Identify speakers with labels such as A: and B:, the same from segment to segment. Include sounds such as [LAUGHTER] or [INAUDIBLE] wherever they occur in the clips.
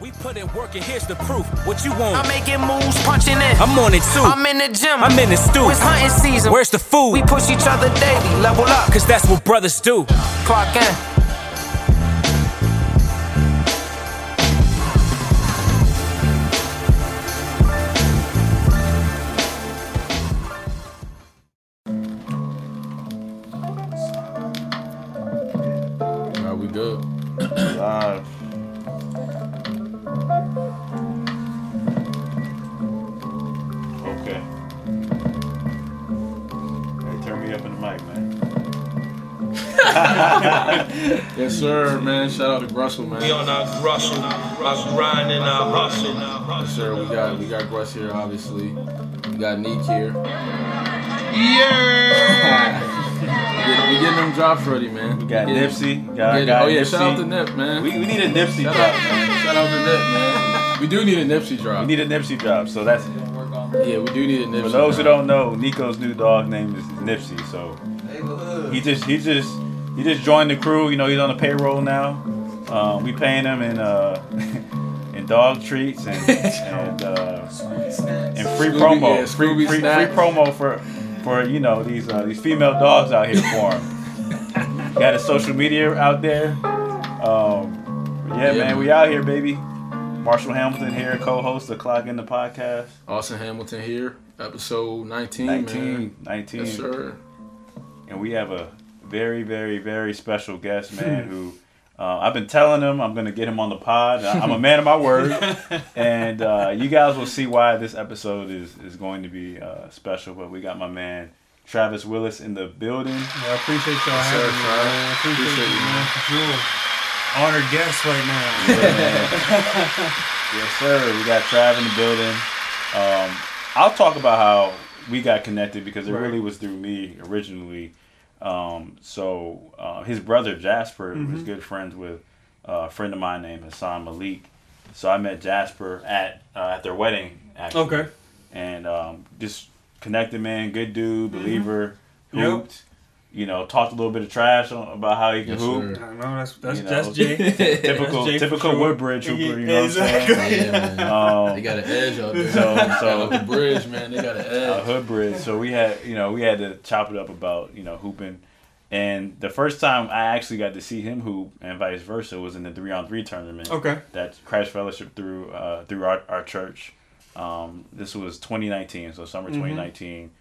A: We put in work and here's the proof. What you want?
B: I'm making moves, punching in.
A: I'm on it too.
B: I'm in the gym.
A: I'm in the stew.
B: It's hunting season.
A: Where's the food?
B: We push each other daily, level up.
A: Cause that's what brothers do.
B: Clock in.
C: Sir, man. Shout out to Russell, man.
D: We on our rustle, our grind and our hustle.
C: Yes, sir. We got we got Russ here, obviously. We got Neek here.
D: Yeah. [LAUGHS]
C: we, getting, them drops ready, man.
E: We got
C: Getting-
E: Nipsey. Got,
C: getting-
E: got
C: oh yeah,
E: Nipsey.
C: shout out to Nip, man.
E: We, we need a Nipsey
C: shout
E: drop.
C: out, man. Shout out to Nip, man. We do need a Nipsey drop.
E: We need a Nipsey drop. So that's
C: yeah, we do need a Nipsey.
E: for those who don't know, Nico's new dog name is Nipsey. So he just he just he just joined the crew. You know, he's on the payroll now. Um, we paying him in uh [LAUGHS] in dog treats and [LAUGHS] and uh, and free promo,
C: yeah,
E: free, free, free promo for for you know these uh, these female dogs out here for him. [LAUGHS] Got his social media out there. Um, yeah,
C: Yeah,
E: man, we out here, baby. Marshall Hamilton here, co-host of Clock in the podcast.
C: Austin Hamilton here, episode 19,
E: 19,
C: man.
E: 19.
C: Yes, sir.
E: and we have a very, very, very special guest, man. [LAUGHS] who uh, I've been telling him I'm gonna get him on the pod. I- I'm a man of my word, [LAUGHS] and uh, you guys will see why this episode is is going to be uh, special. But we got my man Travis Willis in the building.
F: Yeah, I appreciate y'all
C: sir,
F: having me, man. I appreciate,
C: Appreciate
F: you, man, for sure. Honored guest right now. [LAUGHS]
E: Yes, sir. We got Trav in the building. Um, I'll talk about how we got connected because it
F: Right.
E: really was through me originally. Um, so uh, his brother Jasper
F: Mm-hmm.
E: was good friends with uh, a friend of mine named Hassan Malik. So I met Jasper at uh, at their wedding. Actually.
F: Okay.
E: And um, just connected, man. Good dude,
F: Mm-hmm.
E: believer.
F: Yep.
E: Hooped. You know, talked a little bit of trash on, about how he can
C: Yes,
E: hoop.
C: sir.
F: I know that's that's
E: You know, [LAUGHS]
F: that's Jay.
E: Typical,
F: Jay
E: typical
F: sure.
E: Woodbridge hooper. You know
F: Exactly.
E: what I'm saying? [LAUGHS]
C: Yeah, man.
E: Um,
C: They got an edge out there.
E: So-
C: Shout
E: so-
C: out the bridge, man. They got an
E: a
C: edge.
E: hood bridge. So we had, you know, we had to chop it up about, you know, hooping. And the first time I actually got to see him hoop and vice versa was in the three on three tournament.
F: Okay.
E: That Crash Fellowship through uh, through our, our church. Um, this was 2019, so summer 2019.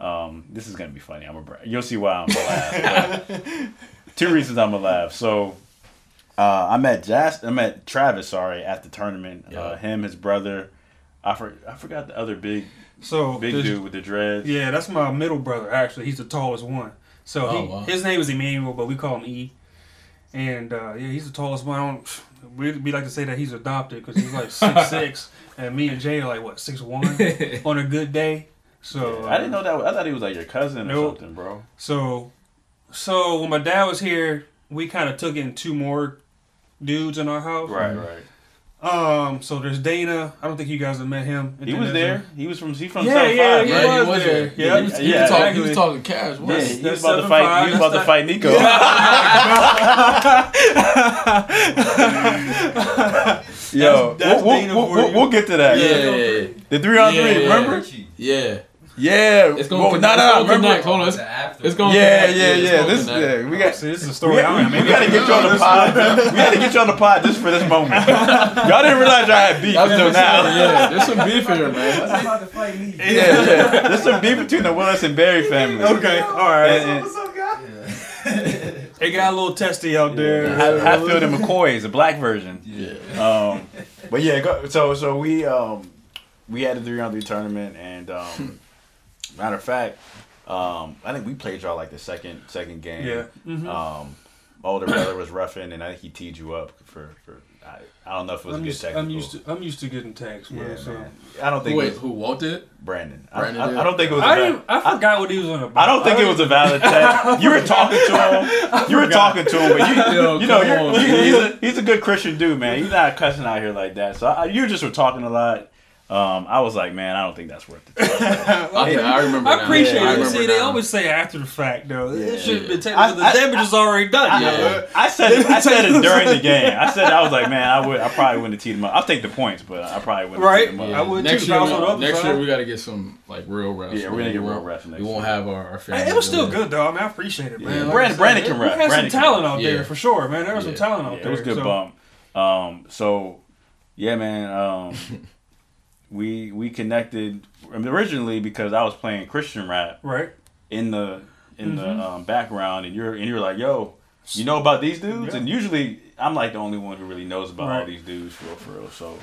E: Um, this is gonna be funny. I'm a bra- you'll see why I'm gonna laugh. [LAUGHS] two reasons I'm gonna laugh. So uh, I met Jas- I met Travis. Sorry, at the tournament. Uh, him, his brother. I, for- I forgot the other big
F: So
E: big
F: the-
E: dude with the dreads.
F: Yeah, that's my middle brother. Actually, he's the tallest one. So he,
C: Oh, wow.
F: his name is Emmanuel, but we call him E. And uh, yeah, he's the tallest one. I don't, we, we like to say that he's adopted because he's like six six, [LAUGHS] and me and Jay are like what six one [LAUGHS] on a good day. So
E: I didn't know that. I thought he was like your cousin or something, bro.
F: So, so when my dad was here, we kind of took in two more dudes in our house.
E: Right, right.
F: Um. So there's Dana. I don't think you guys have met him.
E: He was there. He was from. He from
F: Yeah,
E: South
F: yeah,
E: Five,
F: he
E: right?
F: was there.
C: Yeah,
F: Yeah,
C: he was, he
E: yeah,
C: was talking, he was talking cash.
E: Yeah, he was about to
F: 7'5",
E: fight. He was about to fight Nico. [LAUGHS] Yo,
F: that's
E: we'll,
F: Dana
E: we'll, we'll, we'll get to that.
C: Yeah, yeah, yeah.
E: The three on
C: Yeah,
E: three.
C: yeah.
E: Remember?
C: Yeah.
E: Yeah.
C: It's gonna
E: Well,
C: con-
E: no,
C: it's
E: no,
C: gonna
E: remember?
C: connect. Hold on. It's, it's gonna
E: Yeah,
C: connect.
E: yeah,
C: it's
E: yeah.
C: gonna
E: This,
C: connect.
E: yeah, we got.
F: See, this is a
E: We,
F: story. I don't
E: we, we gotta get you on the pod. [LAUGHS] we gotta get you on the pod just for this moment. [LAUGHS] Y'all didn't realize y'all had beef until now.
C: saying, Yeah, there's some beef here, man. About to fight me.
E: Yeah, yeah. There's some beef between the Willis and Barry family.
F: Okay. All right.
E: And, and [LAUGHS]
F: It got a little testy out there.
E: Hat- Hatfield and McCoy is a black version.
C: Yeah.
E: Um, but yeah, so so we um, we had a three on three tournament, and um, matter of fact, um, I think we played y'all like the second second game.
F: Yeah. Mhm.
E: Um, my older brother was roughing, and I think he teed you up for for. I, I don't know if it was
F: I'm
E: a good
F: used,
E: technical.
F: I'm used to I'm used to getting texts, man.
E: Yeah,
F: so.
E: man. I don't think
C: Wait,
E: it was
C: who Walt did?
E: Brandon. I-
C: Brandon
E: I,
C: did?
E: I don't think it was. a
F: I
E: val-
F: I forgot what he was on about.
E: I don't think it was a valid text. [LAUGHS] You were talking to him. You were talking to him, but you,
C: Yo,
E: you know, you're,
C: on,
E: he's a he's a good Christian dude, man. He's not cussing out here like that. So I, you just were talking a lot. Um, I was like, man, I don't think that's worth it. [LAUGHS]
C: Okay, I remember.
F: I
C: now.
F: appreciate
C: I
F: it.
C: remember
F: See, they always say after the fact, though. it should have been taken.
E: I-
F: The
E: I-
F: damage is already done.
E: I,
F: yo.
E: I said it, I said it during the game. I said I was like, man, I would, I probably wouldn't have teed him up. I'll take the points, but I probably wouldn't
F: Right.
E: have teed him up.
F: I would
C: next
F: too,
C: year,
F: if I was on the other
C: next year we got to get some like real refs.
E: Yeah, we're gonna get real
C: won't-
E: refs next
C: We won't have our, our family.
F: Hey, it was still good though. I mean, I appreciate it, man.
E: Brandon- Brandon can
F: we
E: rap.
F: had some talent out there for sure, man. There was some talent out there.
E: it was good
F: so-
E: bump. Um, so yeah, man. Um, [LAUGHS] we we connected originally because I was playing Christian rap
F: Right.
E: in the in
F: Mm-hmm.
E: the um, background, and you're and you're like, yo, you know about these dudes?
F: Yeah.
E: And usually I'm like the only one who really knows about all these dudes for real, for real. So.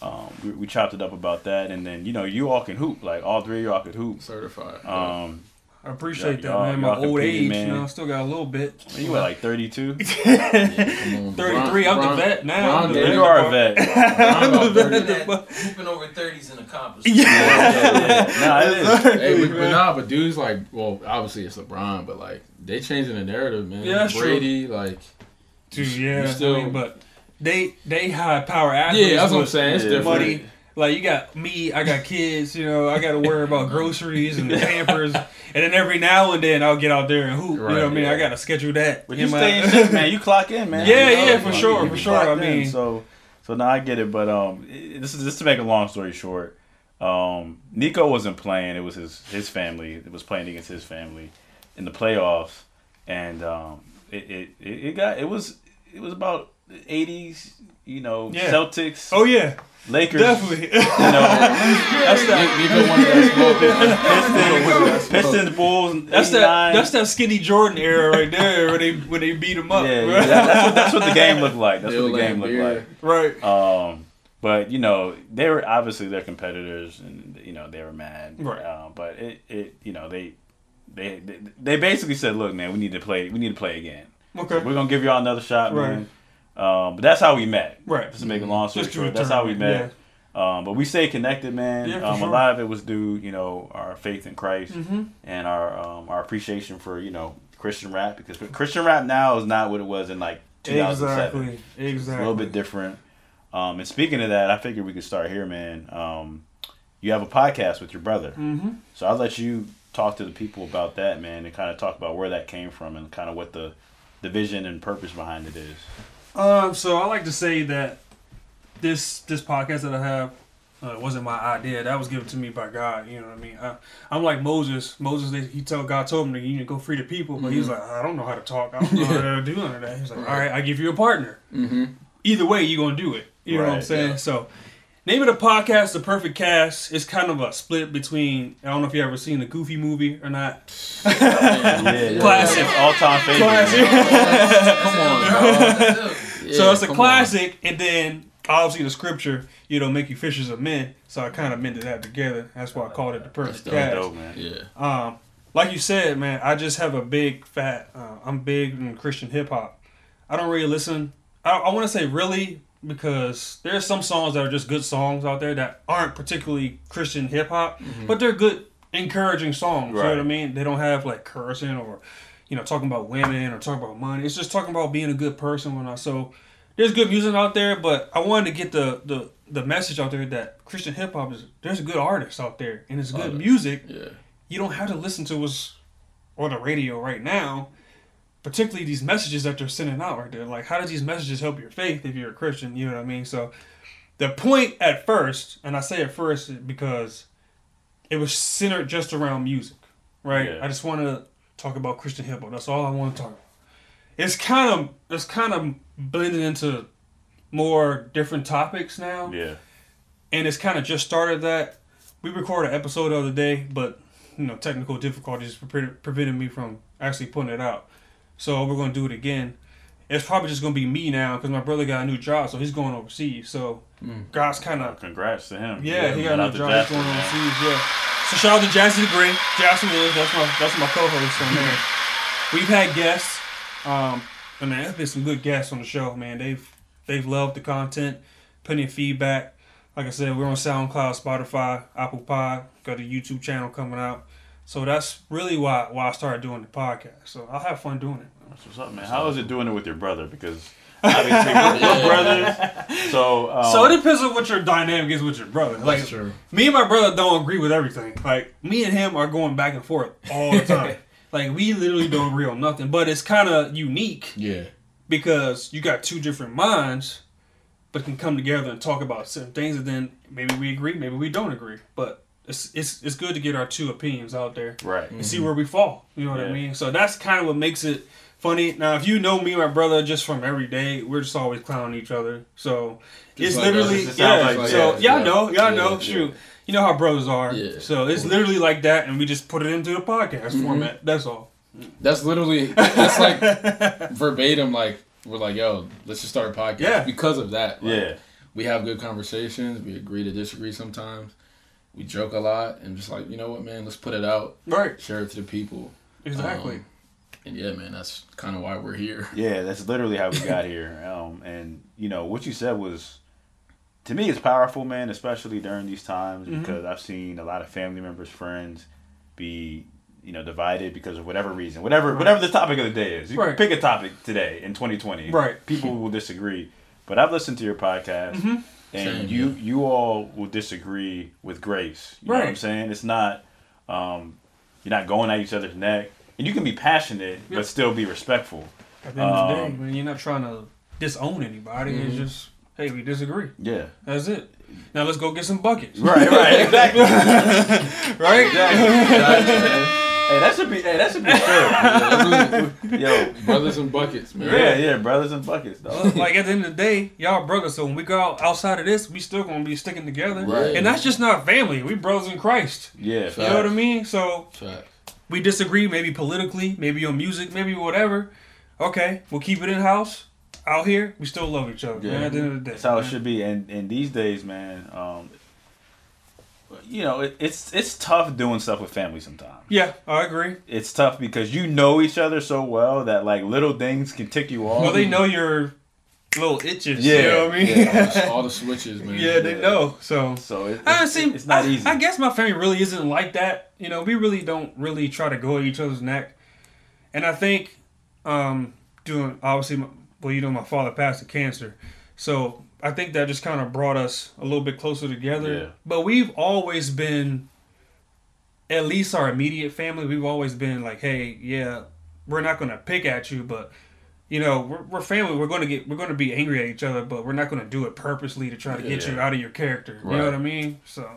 E: Um, we, we chopped it up about that, and then you know you all can hoop, like all three of y'all could hoop.
C: certified.
E: Um,
F: I appreciate
E: Y'all-
F: that, man. My old age,
E: man.
F: you know, I still got a little bit.
E: you were like 32. [LAUGHS]
C: Come on,
F: 33, I'm the vet now.
C: Bron
F: I'm the
C: did
E: Yeah,
C: it.
E: you are a vet. [LAUGHS]
C: Bron about 30.
G: Hooping over 30s and accomplishment.
E: nah, it is.
C: Hey, but, but nah, but dudes like, well, obviously it's LeBron, but like they changing the narrative, man.
F: Yeah, that's true.
C: Like,
F: Dude, yeah,
C: still-
F: I mean, but they they high power athletes.
C: yeah, that's what I'm saying. It's different.
F: Money, like you got me, I got kids. You know, I got to worry about groceries and [LAUGHS] Pampers, and then every now and then I'll get out there and hoop. you know what I mean?
C: yeah.
F: I got to schedule that.
E: But you
F: my-
E: stay in shape, man. You clock in, man.
F: Yeah,
E: You know,
F: yeah, for
E: you-
F: sure, for sure. I
E: clocked in.
F: mean-
E: so so now I get it. But um, this is just to make a long story short. Um, Nico wasn't playing. It was his his family. It was playing against his family in the playoffs, and um, it it, it, got it was it was about eighties. You know,
F: Yeah.
E: Celtics,
F: Oh yeah,
E: Lakers.
F: definitely. [LAUGHS]
E: You know,
F: that's that.
C: Nico wanted that smoke.
E: Pistons, Pistons, Bulls.
F: That's that. That's that skinny Jordan era right there, where they when they beat him up.
E: Yeah, yeah, that- that's what that's what the game looked like. That's
C: Bill
E: what the game looked
C: Laimbeer.
E: like.
F: right.
E: Um, but you know, they were obviously they're competitors, and you know they were mad.
F: Right.
E: Uh, but it, it, you know, they, they, they, they basically said, "Look, man, we need to play. We need to play again.
F: Okay.
E: We're gonna give y'all another shot,
F: Right.
E: man." Um, but that's how we met.
F: Right.
E: Just to make a long story short, that's how we
F: it,
E: met. Um, but we stayed connected, man.
F: Yeah, for
E: um,
F: sure.
E: A lot of it was due, you know, our faith in Christ
F: Mm-hmm.
E: and our um, our appreciation for you know Christian rap because Christian rap now is not what it was in like 2007
F: Exactly. Exactly.
E: a little bit different. Um, and speaking of that, I figured we could start here, man. Um, you have a podcast with your brother,
F: Mm-hmm.
E: so I'll let you talk to the people about that, man, and kind of talk about where that came from and kind of what the the vision and purpose behind it is.
F: Um, so I like to say that this this podcast that I have uh, wasn't my idea. That was given to me by God. You know what I mean? I, I'm like Moses. Moses, they, he told God told him to you know, go free the people, but he was like, I don't know how to talk. I don't know how to [LAUGHS] do none of that. He's like, all right, I give you a partner.
C: Mm-hmm.
F: Either way, you're gonna do it. You know what I'm saying?
C: yeah.
F: So. Name of the podcast, The Perfect Cast, is kind of a split between. I don't know if you ever seen the Goofy movie or not.
E: Yeah,
F: Classic.
E: all time favorite.
F: Classic.
C: Come on, dog.
F: so it's a
C: come on.
F: classic, and then obviously the scripture, you know, make you fishers of men. So I kind of mended that together. That's why I called it the perfect
C: That's
F: cast.
E: Dope, man.
C: Yeah.
F: Um, like you said, man, I just have a big fat. Uh, I'm big in Christian hip hop. I don't really listen. I, I want to say really because there's some songs that are just good songs out there that aren't particularly Christian hip hop, mm-hmm. but they're good, encouraging songs. You know what I mean? They don't have like cursing or you know talking about women or talking about money. It's just talking about being a good person. When I so there's good music out there, but I wanted to get the the the message out there that Christian hip hop is there's good artists out there and it's good
C: Oh,
F: music
C: Yeah.
F: you don't have to listen to us on the radio right now. Particularly these messages that they're sending out right there. Like, how does these messages help your faith if you're a Christian? You know what I mean? So, the point at first, and I say at first because it was centered just around music, right?
E: Yeah.
F: I just want to talk about Christian hip hop. That's all I want to talk about. It's kind of it's kind of blended into more different topics now
E: Yeah.
F: and it's kind of just started that. We recorded an episode the other day, but you know technical difficulties pre- prevented me from actually putting it out. So we're gonna do it again. It's probably just gonna be me now because my brother got a new job, so he's going overseas. So God's kind of
E: Congrats to him.
F: yeah, he got a new job.
E: Jasper,
F: He's going
E: man.
F: overseas. Yeah. So shout out to Jackson the Great. Jackson is that's my that's my co-host on there. [LAUGHS] We've had guests. Um, and man, there's been some good guests on the show. Man, they've they've loved the content, plenty of feedback. Like I said, we're on SoundCloud, Spotify, Apple Pod. Got a YouTube channel coming out. So that's really why why I started doing the podcast. So I'll have fun doing it.
E: That's what's up, man. How is it doing it with your brother? Because [LAUGHS] I mean, say, we're, we're brothers. So, um,
F: So it depends on what your dynamic is with your brother. Like
C: That's true.
F: me and my brother don't agree with everything. Like me and him are going back and forth all the time. [LAUGHS] like we literally don't agree on nothing. But it's kind of unique
C: Yeah.
F: because you got two different minds, but can come together and talk about certain things, and then maybe we agree, maybe we don't agree. But it's it's it's good to get our two opinions out there
E: right.
F: and see where we fall. You know what I mean? So that's kind of what makes it funny. Now, if you know me and my brother just from every day, we're just always clowning each other. So it's
C: like
F: literally
C: us.
E: It
F: yeah.
E: like-
F: so
C: yeah,
F: y'all know, y'all know.
C: yeah.
F: Shoot, you know how brothers are.
C: Yeah.
F: So it's literally like that, and we just put it into the podcast
C: Mm-hmm.
F: format. That's all.
C: That's literally that's like [LAUGHS] verbatim. Like we're like, yo, let's just start a podcast.
F: Yeah.
C: Because of that. Like,
E: Yeah.
C: We have good conversations. We agree to disagree sometimes. We joke a lot and just like, you know what, man, let's put it out,
F: Right.
C: share it to the people.
F: Exactly.
C: Um, and yeah, man, that's kind of why we're here. [LAUGHS]
E: Yeah, that's literally how we got here. Um, and you know what you said was, to me, it's powerful, man. Especially during these times
F: Mm-hmm.
E: because I've seen a lot of family members, friends, be you know divided because of whatever reason, whatever whatever the topic of the day is. You
F: Right.
E: pick a topic today in 2020.
F: Right.
E: People will disagree, but I've listened to your podcast.
F: Mm-hmm.
E: And
C: Same,
E: you
C: yeah.
E: you all will disagree with grace. You know what I'm saying? It's not um, you're not going at each other's neck. And you can be passionate but still be respectful.
F: At the end of the day,
E: um,
F: when you're not trying to disown anybody, it's
C: Mm-hmm.
F: just hey, we disagree.
E: Yeah.
F: That's it. Now let's go get some buckets.
E: Right, right, exactly. [LAUGHS]
F: Right. [LAUGHS]
E: hey, that should be. Hey, that should be fair. [LAUGHS] Yo,
C: Brothers and buckets, man.
E: yeah, yeah, brothers and buckets, dog.
F: like at the end of the day, y'all brothers. So when we go out outside of this, we still gonna be sticking together.
C: Right.
F: And that's just not family. We brothers in Christ.
E: Yeah,
F: You know what I mean? So
C: Fact.
F: we disagree, maybe politically, maybe on music, maybe whatever. Okay, we'll keep it in house. Out here, we still love each other.
E: Yeah.
F: man, at the end of the day,
E: That's how it should be. And and these days, man, um, you know, it, it's it's tough doing stuff with family sometimes.
F: Yeah, I agree.
E: It's tough because you know each other so well that like little things can tick you off.
F: Well, they know your little itches.
E: Yeah,
F: you know what I mean?
C: All the, all the switches, man.
F: Yeah, they know. So
E: So it,
F: I
E: it's,
F: see.
E: it's not
F: I,
E: easy.
F: I guess my family really isn't like that. You know, we really don't really try to go at each other's neck. And I think, um, doing obviously, my, well, you know, my father passed of cancer, so I think that just kind of brought us a little bit closer together.
E: Yeah.
F: But we've always been, at least our immediate family, we've always been like, hey, yeah, we're not gonna pick at you, but you know, we're, we're family. We're gonna get, we're gonna be angry at each other, but we're not gonna do it purposely to try to get
E: Yeah.
F: you out of your character. You know what I mean? So,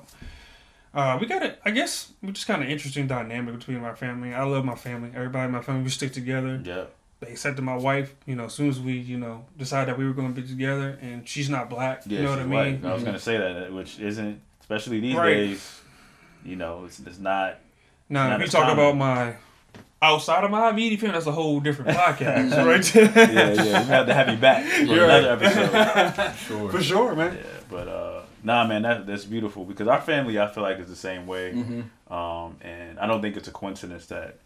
F: uh, we got it. I guess we just kind of interesting dynamic between my family. I love my family. Everybody in my family, we stick together.
E: yeah.
F: They accepted my wife. You know, as soon as we, you know, decided that we were going to be together, and she's not black.
E: Yeah,
F: you know what I mean?
E: white. I was gonna say that, which isn't, especially these
F: Right.
E: days. You know, it's, it's not.
F: Now,
E: Not
F: if you talk
E: common.
F: about my outside of my immediate family, that's a whole different [LAUGHS] podcast, right?
E: Yeah, yeah. We have to have you back for
C: You're
E: another episode. [LAUGHS]
C: Sure.
F: For sure, man.
E: Yeah, but uh, nah, man, that that's beautiful because our family, I feel like, is the same way.
C: Mm-hmm.
E: Um, and I don't think it's a coincidence that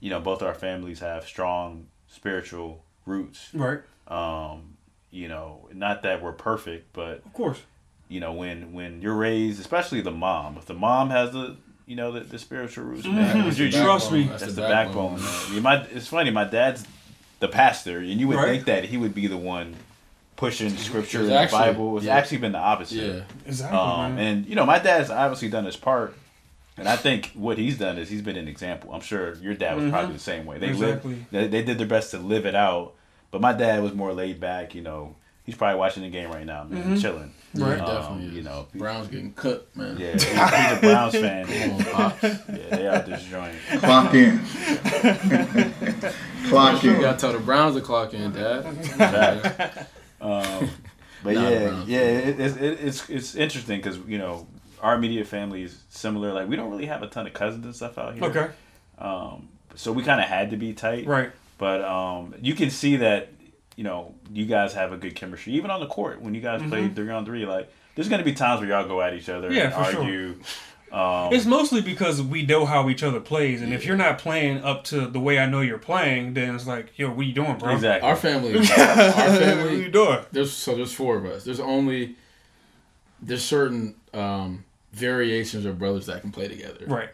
E: you know both our families have strong spiritual roots.
F: Right.
E: Um, you know, not that we're perfect, but
F: Of course.
E: you know, when when you're raised, especially the mom, if the mom has the you know the, the spiritual roots, man,
F: Mhm.
E: you, you-
F: Trust me.
E: that's, the, backbone. man. My, it's funny. My dad's the pastor, and you would
F: Right.
E: think that he would be the one pushing scripture and the Bible. It's
C: yeah.
E: actually been the opposite.
C: Yeah.
F: Exactly,
E: Um,
F: man.
E: and you know, my dad's obviously done his part, and I think what he's done is he's been an example. I'm sure your dad was probably the same way. They
F: Mm-hmm. Exactly.
E: lived, they, they did their best to live it out, but my dad was more laid back. You know, he's probably watching the game right now, man, chilling.
C: Yeah,
F: Right.
C: definitely.
E: Um,
C: is.
E: you know,
C: Browns getting cut, man.
E: Yeah, he's, he's a Browns fan. [LAUGHS]
C: Come on, Pops.
E: Yeah, they out this joint.
H: Clock in. [LAUGHS] Clock
C: You
H: in.
C: gotta tell the Browns to clock in, Dad. [LAUGHS]
E: Um, but
C: Nah,
E: yeah, yeah, it, it's it's it's interesting because you know our immediate family is similar. Like we don't really have a ton of cousins and stuff out here.
F: okay.
E: Um, so we kind of had to be tight.
F: Right.
E: But um, you can see that you know you guys have a good chemistry, even on the court when you guys play three on three. Like there's gonna be times where y'all go at each other,
F: Mm-hmm. Yeah,
E: and
F: for sure.
E: Um,
F: It's mostly because we know how each other plays, and if you're not playing up to the way I know you're playing, then it's like, yo, what you doing, bro?
E: exactly.
C: Our family, [LAUGHS] our family.
F: what you doing?
C: There's so there's four of us. There's only there's certain um, variations of brothers that can play together.
F: Right.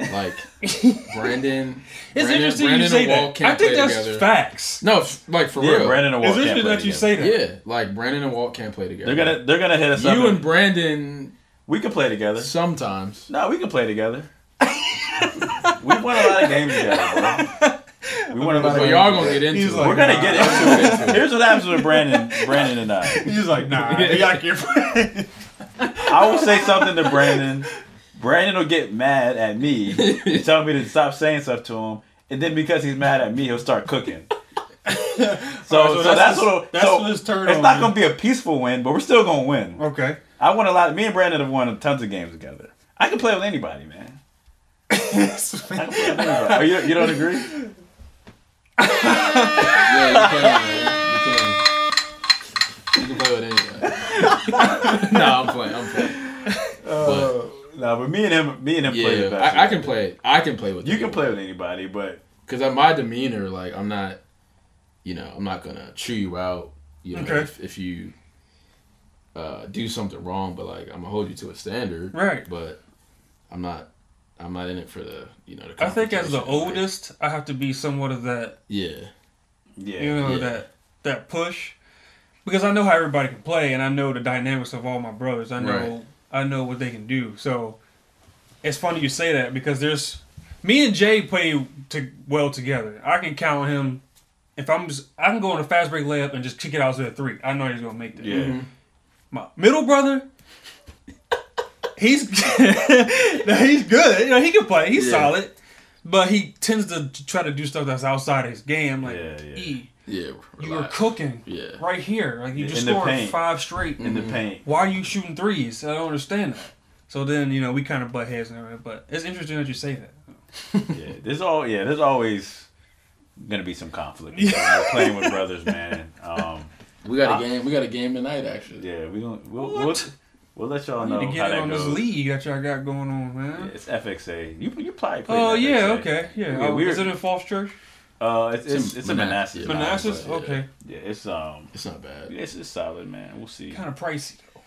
C: Like [LAUGHS] Brandon,
F: It's
C: Brandon,
F: interesting
C: Brandon
F: you say that. I think that's
C: together.
F: facts.
C: No, like for
E: Yeah,
C: real.
E: Brandon and Walt.
F: It's
E: can't
F: interesting
E: play
F: that you
E: together.
F: say that.
C: Yeah, like Brandon and Walt can't play together.
E: They're gonna they're gonna hit us up.
C: You and Brandon
E: we can play together.
C: sometimes.
E: No, we can play together. [LAUGHS] we won a lot of games together, bro. We won a lot of
C: So
E: games
C: y'all gonna
E: together.
C: get into
F: He's
C: it.
F: like,
E: We're gonna
F: Nah.
E: get into it. Here's what happens with Brandon, Brandon and I.
F: He's like, nah, [LAUGHS] y'all can't
E: I will say something to Brandon. Brandon will get mad at me and tell me to stop saying stuff to him, and then because he's mad at me, he'll start cooking. [LAUGHS] So, so,
F: that's
E: that's,
F: his-
E: what.
F: that's
E: so
F: what his turn
E: It's
F: on
E: not gonna be a peaceful win, but we're still gonna win.
F: Okay.
E: I won a lot. Me and Brandon have won tons of games together. I can play with anybody, man. [LAUGHS] I can play with anybody. Oh, you, you don't agree? [LAUGHS]
C: Yeah, you can, man. You can. You can play with anybody. [LAUGHS] no, I'm playing. I'm playing. But
E: No, but me and him, me and him play the
C: yeah,
E: best.
C: I, I can play. I can play with.
E: You You can play with anybody, but
C: because at my demeanor, like I'm not, you know, I'm not gonna chew you out. You know,
F: Okay.
C: if, if you uh, do something wrong, but like I'm gonna hold you to a standard.
F: Right.
C: But I'm not. I'm not in it for the you know the.
F: I think as the
C: like,
F: oldest, I have to be somewhat of that,
C: yeah.
E: yeah,
F: you know,
C: Yeah.
F: that that push, because I know how everybody can play, and I know the dynamics of all my brothers. I know,
C: Right.
F: I know what they can do. So it's funny you say that because there's me and Jay play to, well together. I can count on him. If I'm just, I can go on a fast break layup and just kick it out to a three. I know he's gonna make that.
E: yeah. Mm-hmm.
F: My middle brother, he's [LAUGHS] he's good. You know, he can play. He's
C: Yeah.
F: solid, but he tends to try to do stuff that's outside his game. Like,
E: Yeah, yeah.
F: E,
C: Yeah.
F: you were cooking
C: Yeah.
F: right here. Like you just
E: the
F: scored five straight.
E: in the paint.
F: Why are you shooting threes? I don't understand that. So then you know we kind of butt heads and everything. But it's interesting that you say that.
E: Yeah, there's all yeah, there's always gonna be some conflict. [LAUGHS] when We're playing with brothers, man. Um,
C: We got a game. We got a game tonight, actually.
E: yeah, we don't. We'll, we'll,
F: What?
E: we'll let y'all
F: I
E: know
F: need to
E: how
F: get in
E: that
F: on
E: goes.
F: this league that y'all got going on, man.
E: Yeah, it's FXA. You you probably played.
F: Oh
E: in
F: yeah, okay, yeah.
E: Yeah,
F: oh,
E: we're-
F: is it in Falls Church?
E: Uh, it's it's,
C: It's
E: it's,
C: in
E: a
C: Manassas.
E: Manassas.
C: Yeah.
F: Manassas?
C: but.
F: Okay.
E: Yeah, it's um,
C: It's not bad.
E: it's, it's solid, man. We'll see.
F: Kind of pricey though.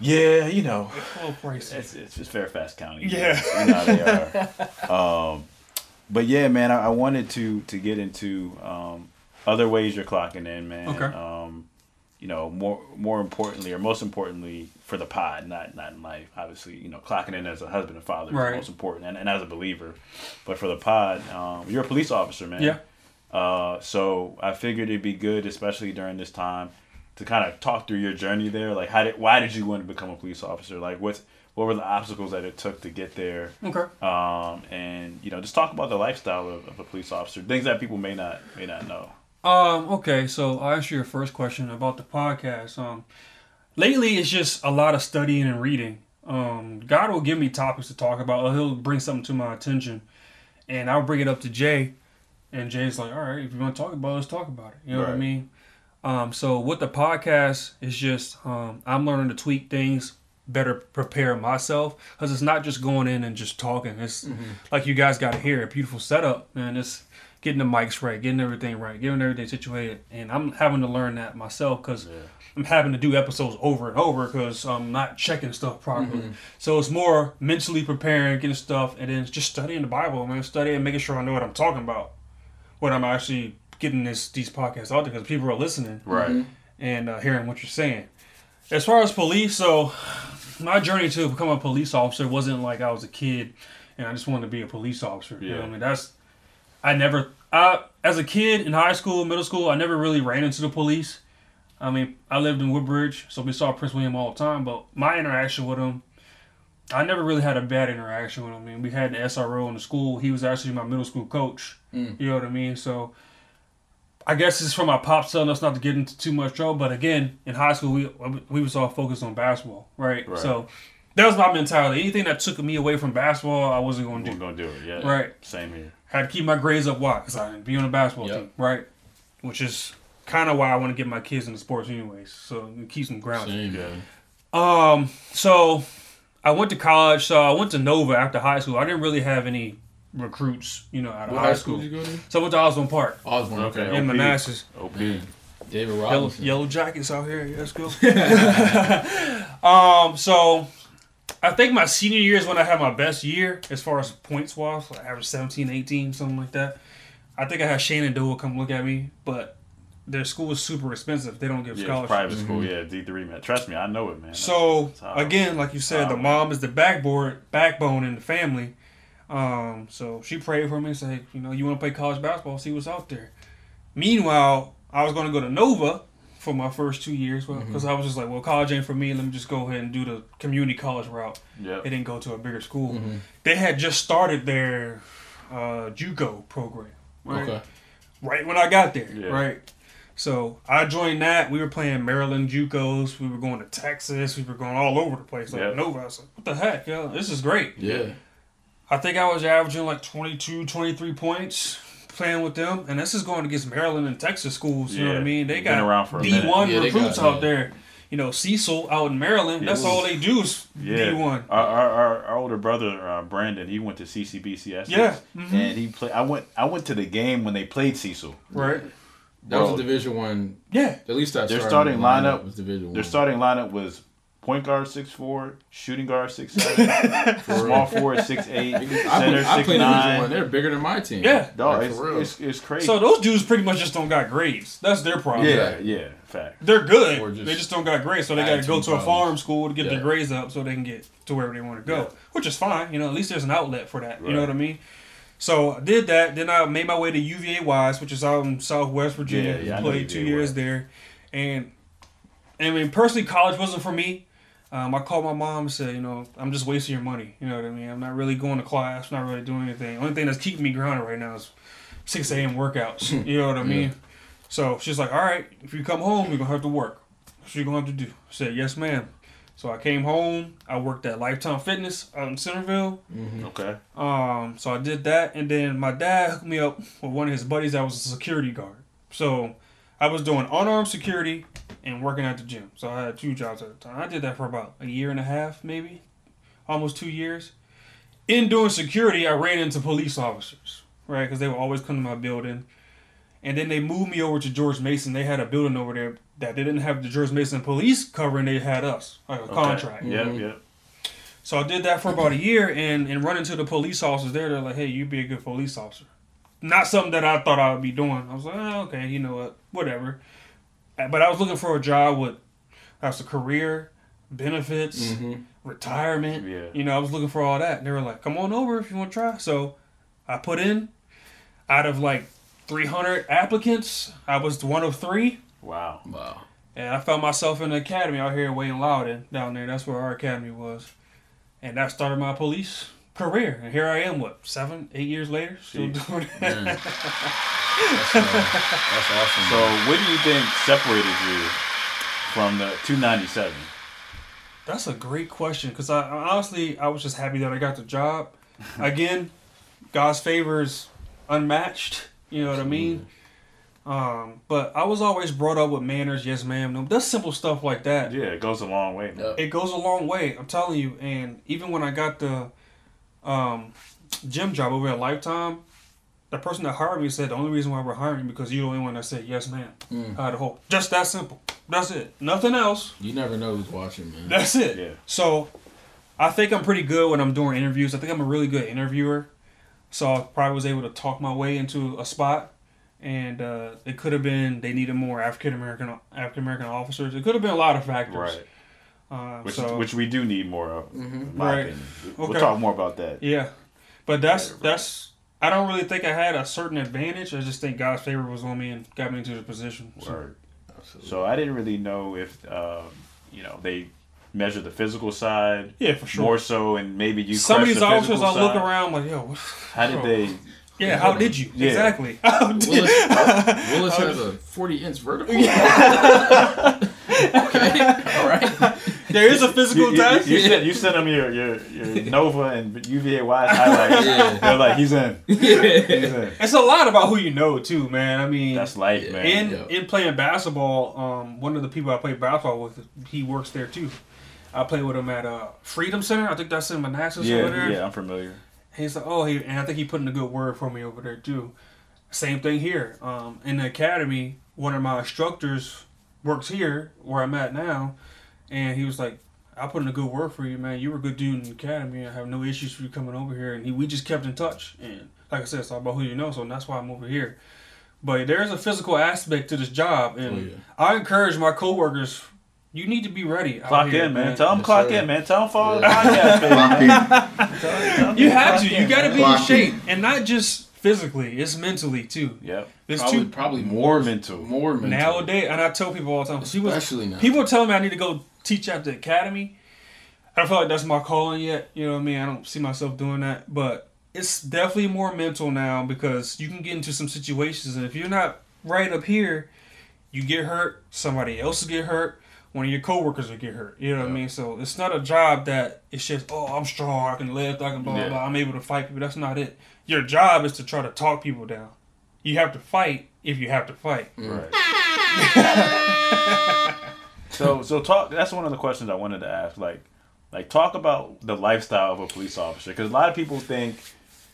E: Yeah, you know,
F: A little pricey.
E: it's it's just Fairfax County.
F: Yeah.
E: you know they are. [LAUGHS] um, but yeah, man, I, I wanted to to get into um other ways you're clocking in, man.
F: Okay.
E: Um, you know, more more importantly, or most importantly, for the pod, not not in life. Obviously, you know, clocking in as a husband and father
F: Right.
E: is most important, and, and as a believer. But for the pod, um, you're a police officer, man.
F: Yeah.
E: Uh, so I figured it'd be good, especially during this time, to kind of talk through your journey there. Like, how did, why did you want to become a police officer? Like, what's, what were the obstacles that it took to get there?
F: Okay.
E: Um, and you know, just talk about the lifestyle of, of a police officer, things that people may not may not know.
F: Um. Okay. So I'll answer your first question about the podcast. Um, lately it's just a lot of studying and reading. Um, God will give me topics to talk about. Or he'll bring something to my attention, and I'll bring it up to Jay, and Jay's like, "All right, if you want to talk about it, let's talk about it." You know what I mean? Um. So with the podcast, it's just um, I'm learning to tweak things, better prepare myself, because it's not just going in and just talking. It's like you guys got to hear a beautiful setup, and it's getting the mics right, getting everything right, getting everything situated. And I'm having to learn that myself because I'm having to do episodes over and over because I'm not checking stuff properly. So it's more mentally preparing, getting stuff, and then just studying the Bible, man, studying, making sure I know what I'm talking about when I'm actually getting this these podcasts out there because people are listening
E: Right.
F: and uh, hearing what you're saying. As far as police, so my journey to become a police officer wasn't like I was a kid and I just wanted to be a police officer. You know what I mean? That's I never I as a kid in high school, middle school, I never really ran into the police. I mean, I lived in Woodbridge, so we saw Prince William all the time, but my interaction with him I never really had a bad interaction with him. I mean, we had the SRO in the school. He was actually my middle school coach. Mm. You know what I mean? So I guess it's from my pops telling us not to get into too much trouble. But again, in high school, we we was all focused on basketball, right?
E: Right.
F: So that was my mentality. Anything that took me away from basketball, I wasn't going to do.
E: gonna do it. Yeah.
F: Right.
E: Same here.
F: Had to keep my grades up. Why? Because I didn't be on the basketball
C: Yep.
F: team, right? Which is kind of why I want to get my kids into sports, anyways. So it keeps them grounded.
C: Same,
E: Yeah.
C: man.
F: Um, so I went to college. So I went to Nova after high school. I didn't really have any recruits, you know, out of
C: What
F: high
C: high
F: school.
C: school did you go to?
F: So I went to Osbourn Park
C: Osbourn. Okay.
E: Okay.
F: in Manassas.
E: OP.
C: David
F: Yellow,
C: Robinson.
F: yellow jackets out here. Let's go. [LAUGHS] um, so I think my senior year is when I had my best year as far as points wise. Like I averaged 17, 18, something like that. I think I had Shenandoah come look at me, but their school is super expensive. They don't give
E: Yeah, it's
F: scholarships.
E: private school. Yeah, D three man. Trust me, I know it, man.
F: So
E: That's
F: again, like you said, the mom is the backboard, backbone in the family. Um, so she prayed for me and said, you know, you want to play college basketball, see what's out there. Meanwhile, I was going to go to Nova for my first two years because I was just like, well, college ain't for me. Let me just go ahead and do the community college route.
E: Yep.
F: They didn't go to a bigger school. They had just started their uh, JUCO program. Right?
C: Okay.
F: right when I got there,
E: Yeah.
F: right? So I joined that. We were playing Maryland JUCOs. We were going to Texas. We were going all over the place. Like
E: Yeah.
F: Nova. I was like, what the heck, yo? This is great.
C: Yeah.
F: I think I was averaging like 22, 23 points playing with them. And this is going against Maryland and Texas schools. You know what I mean? They got
E: around for.
F: D1
C: Yeah,
F: recruits
C: got-
F: out there. You know, Cecil out in Maryland. That's all they do is
E: Yeah,
F: D1.
E: Our, our, our, our older brother uh, Brandon, he went to CCBCS.
F: Yeah, mhm.
E: and he played. I went. I went to the game when they played Cecil.
F: Right?
C: That was
E: Bro.
C: a Division One.
F: Yeah.
C: At least that
E: Their starting lineup
C: was Division One.
E: Their
C: One.
E: starting lineup was point guard six four, shooting guard six seven, [LAUGHS] small forward six eight, center
C: I
E: six
C: played Division One.
E: nine.
C: They're bigger than my team.
F: Yeah.
E: Dog,
C: Like,
E: it's,
C: for real.
E: it's, it's crazy.
F: So those dudes pretty much just don't got grades. That's their problem.
E: yeah, yeah, fact.
F: They're good.
C: Just
F: they just don't got grades, so they got to go
C: attitude
F: to a farm school to get their grades up, so they can get to wherever they want to go.
E: Yeah.
F: Which is fine, you know. At least there's an outlet for that. You know what I mean? So I did that. Then I made my way to UVA Wise, which is out in Southwest Virginia.
E: Yeah, yeah, I
F: Played two
E: UVA
F: years
E: Wise.
F: there, and I mean personally, college wasn't for me. Um, I called my mom and said, you know, I'm just wasting your money. You know what I mean? I'm not really going to class. not really doing anything. Only thing that's keeping me grounded right now is 6 a.m. workouts. [LAUGHS] you know what I mean? So she's like, all right, if you come home, you're going to have to work. What you going to have to do? I said, yes, ma'am. So I came home. I worked at Lifetime Fitness out in Centreville.
E: Okay.
F: Um, so I did that, and then my dad hooked me up with one of his buddies that was a security guard. So I was doing unarmed security and working at the gym. So I had two jobs at the time. I did that for about a year and a half, maybe, almost two years. In doing security, I ran into police officers, right? Because they would always come to my building. And then they moved me over to George Mason. They had a building over there that they didn't have the George Mason police covering. They had us, like a
E: Okay.
F: contract.
E: Yep, mm-hmm. yep.
F: So I did that for about a year and, and running to the police officers there, they're like, hey, you'd be a good police officer. Not something that I thought I would be doing. I was like, oh, okay, you know what, whatever. But I was looking for a job with that's a career, benefits, mm-hmm. retirement.
E: Yeah.
F: You know, I was looking for all that. And they were like, come on over if you want to try. So I put in out of like 300 applicants, I was one of three.
E: Wow.
C: Wow.
F: And I found myself in the academy out here in Wayne Loudoun down there. That's where our academy was. And that started my police career. And here I am, what, seven, eight years later? Still
E: Jeez.
F: doing it. Mm. [LAUGHS]
C: Man. That's, uh, that's awesome.
E: So, what do you think separated you from the 297?
F: That's a great question because I I honestly, I was just happy that I got the job. [LAUGHS] Again, God's favor is unmatched. You know what I mean? Um, but I was always brought up with manners, yes ma'am, no. That's simple stuff like that.
E: Yeah, it goes a long way, man.
C: Yep.
F: it goes a long way. I'm telling you. And even when I got the um, gym job over at Lifetime, the person that hired me said the only reason why we're hiring you because you're the only one that said yes, ma'am.
C: Mm.
F: Out of the whole, just that simple. That's it. Nothing else.
C: you never know who's watching, man.
F: That's it.
E: Yeah.
F: So, I think I'm pretty good when I'm doing interviews. I think I'm a really good interviewer. So I probably was able to talk my way into a spot. And uh, it could have been they needed more African American African American officers. It could have been a lot of factors.
E: Right.
F: Uh,
E: Which,
F: so,
E: which we do need more of, in my
F: Right.
E: opinion. We'll
F: Okay.
E: talk more about that.
F: Yeah, but that's that's. I don't really think I had a certain advantage. I just think God's favor was on me and got me into the position. So,
E: Word. So I didn't really know if um, you know they measure the physical side
F: yeah, for sure.
E: more so, and maybe you.
F: Some of these
E: the
F: officers,
E: physical
F: I look around like, yo, what-
E: How did they?
F: Yeah, how did you
E: Yeah.
F: exactly? [LAUGHS] How did, [LAUGHS]
C: Willis, Willis has a 40 inch vertical. [LAUGHS] okay, all right.
F: There is a physical
E: You, you,
F: test.
E: you, sent, you sent them your, your, your Nova and UVA Wise highlights.
C: Yeah.
E: They're like, he's in. [LAUGHS] He's in.
F: It's a lot about who you know too, man. I mean,
E: That's life, man.
F: in
C: Yeah.
F: in playing basketball, um, one of the people I play basketball with, he works there too. I play with him at uh, Freedom Center. I think that's in Manassas over
E: yeah,
F: there.
E: yeah, I'm familiar.
F: He's like, oh, he, and I think he put in a good word for me over there too. Same thing here. Um, in the academy, one of my instructors works here where I'm at now, and he was like, I put in a good word for you, man. You were a good dude in the academy. I have no issues for you coming over here. And he, we just kept in touch. And like I said, it's all about who you know. So that's why I'm over here. But there's a physical aspect to this job, and
C: Oh, yeah.
F: I encourage my coworkers. You need to be ready.
E: Clock
F: here,
E: in, man. Tell them
C: Yes,
E: clock
C: sir.
E: in, man. Tell them follow
C: Yeah.
E: the podcast, baby.
H: Clock in. [LAUGHS]
E: Tell 'em [LAUGHS]
F: You have
E: clock
F: to.
E: in,
F: You got to be in
H: Clock in.
F: shape, and not just physically. It's mentally too.
E: Yeah.
F: There's
C: Probably,
F: two
C: probably
E: More mental.
C: more mental.
F: nowadays, and I tell people all the time. People,
C: Especially now.
F: people tell me I need to go teach at the academy. I don't feel like that's my calling yet. You know what I mean? I don't see myself doing that, but it's definitely more mental now because you can get into some situations, and if you're not right up here, you get hurt. Somebody else will get hurt. One of your coworkers will get hurt. You know what I mean? So it's not a job that it's just oh I'm strong, I can lift, I can blah blah
E: Yeah.
F: blah. I'm able to fight people. That's not it. Your job is to try to talk people down. You have to fight if you have to fight.
E: Right. [LAUGHS] [LAUGHS] so so talk. That's one of the questions I wanted to ask. Like, like talk about the lifestyle of a police officer because a lot of people think,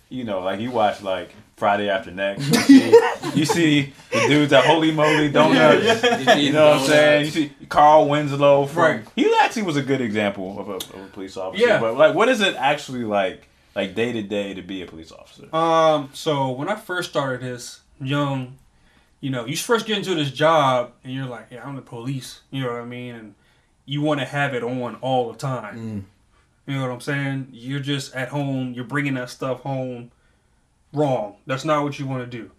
E: you know, like you watch like Friday After Next. You see, [LAUGHS] you see the dudes at Holy Moly Donuts. You know what I'm saying? You see Carl Winslow. From,
F: Right.
E: He actually was a good example of a, of a police officer.
F: Yeah.
E: But like, what is it actually like, like day to day to be a police officer?
F: Um, so when I first started this, young, you know, you first get into this job and you're like, yeah, I'm the police. You know what I mean? And you want to have it on all the time. Mm. You know what I'm saying? You're just at home. You're bringing that stuff home. Wrong. That's not what you want to do.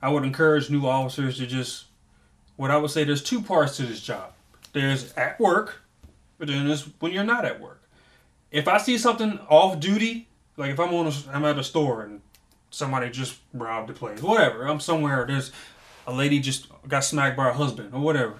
F: I would encourage new officers to just. What I would say, there's two parts to this job. There's at work, but then there's when you're not at work. If I see something off duty, like if I'm on, a, I'm at a store and somebody just robbed the place, whatever. I'm somewhere. There's a lady just got smacked by her husband or whatever.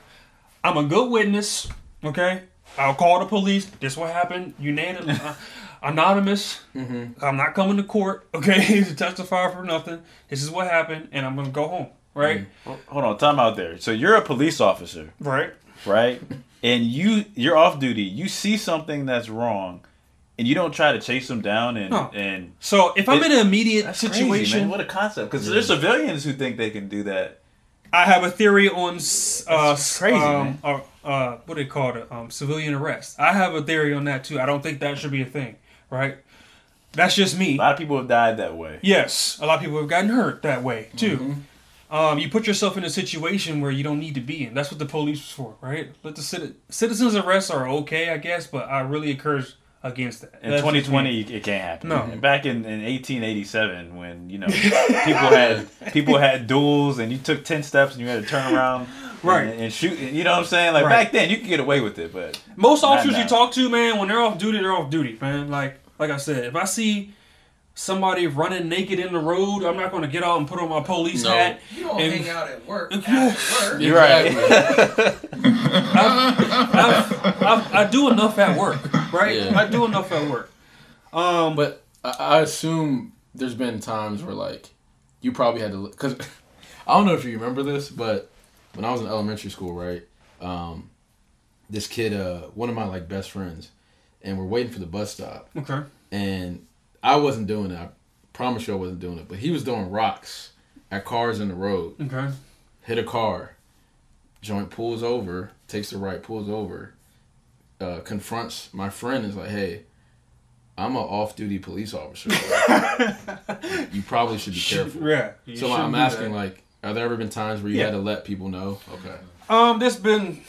F: I'm a good witness. Okay, I'll call the police. This what happened. Unanimous, [LAUGHS] uh, anonymous. I'm not coming to court. [LAUGHS] Okay, to testify for nothing. This is what happened, and I'm gonna go home. Right,
E: Hold on, time out there. So you're a police officer.
F: right.
E: right? And you you're off duty. You see something that's wrong, and you don't try to chase them down and
F: No.
E: and
F: So if I'm
E: It-
F: in an immediate
E: crazy,
F: situation,
E: man. What a concept! Because there's civilians who think they can do that.
F: I have a theory on uh,
E: crazy,
F: um, uh, uh, what do they call it? Um, civilian arrest. I have a theory on that too. I don't think that should be a thing, right? That's just me.
E: A lot of people have died that way.
F: Yes, a lot of people have gotten hurt that way too.
E: Mm-hmm.
F: Um, you put yourself in a situation where you don't need to be in. That's what the police is for, right? Let the citi- citizens arrests are okay, I guess, but I really encourage against that.
E: In
F: That's
E: 2020,
F: me.
E: it can't happen.
F: No.
E: And back in, in 1887, when you know [LAUGHS] people had people had duels, and you took 10 steps, and you had to turn around,
F: Right.
E: and, and shoot. You know what I'm saying? Like
F: Right.
E: back then, you could get away with it, but
F: Most officers you talk to, man, when they're off duty, they're off duty, man. Like like I said, if I see somebody running naked in the road, I'm not going to get out and put on my police
C: No.
F: hat.
G: You don't
F: And-
G: hang out at work
F: Yeah. [LAUGHS]
G: after work.
E: you're right.
F: I, I do enough at work, right?
C: Yeah.
F: I do enough at work. Um,
C: But I, I assume there's been times where like you probably had to because [LAUGHS] I don't know if you remember this, but when I was in elementary school, right? Um, this kid, uh, one of my like best friends, and we're waiting for the bus stop,
F: okay.
C: and I wasn't doing it. I promise you, I wasn't doing it, but he was doing rocks at cars in the road.
F: Okay.
C: Hit a car. Joint pulls over, takes the right, pulls over, uh, confronts my friend. Is like, hey, I'm an off-duty police officer. [LAUGHS] you probably should be careful.
F: Yeah.
C: So I'm asking, like, are there ever been times where you
F: Yeah.
C: had to let people know? Okay.
F: Um, there's been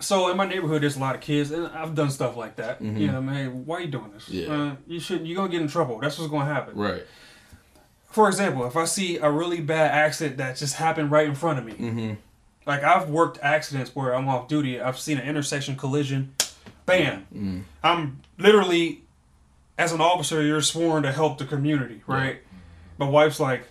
F: so in my neighborhood, there's a lot of kids, and I've done stuff like that. You know, I man, why are you doing this?
C: Mm-hmm. Yeah.
F: Uh, you should. You're gonna get in trouble. That's what's gonna happen.
C: Right.
F: For example, if I see a really bad accident that just happened right in front of me,
C: Mm-hmm.
F: like I've worked accidents where I'm off duty. I've seen an intersection collision, bam.
C: Mm.
F: I'm literally, as an officer, you're sworn to help the community, right? My wife's like,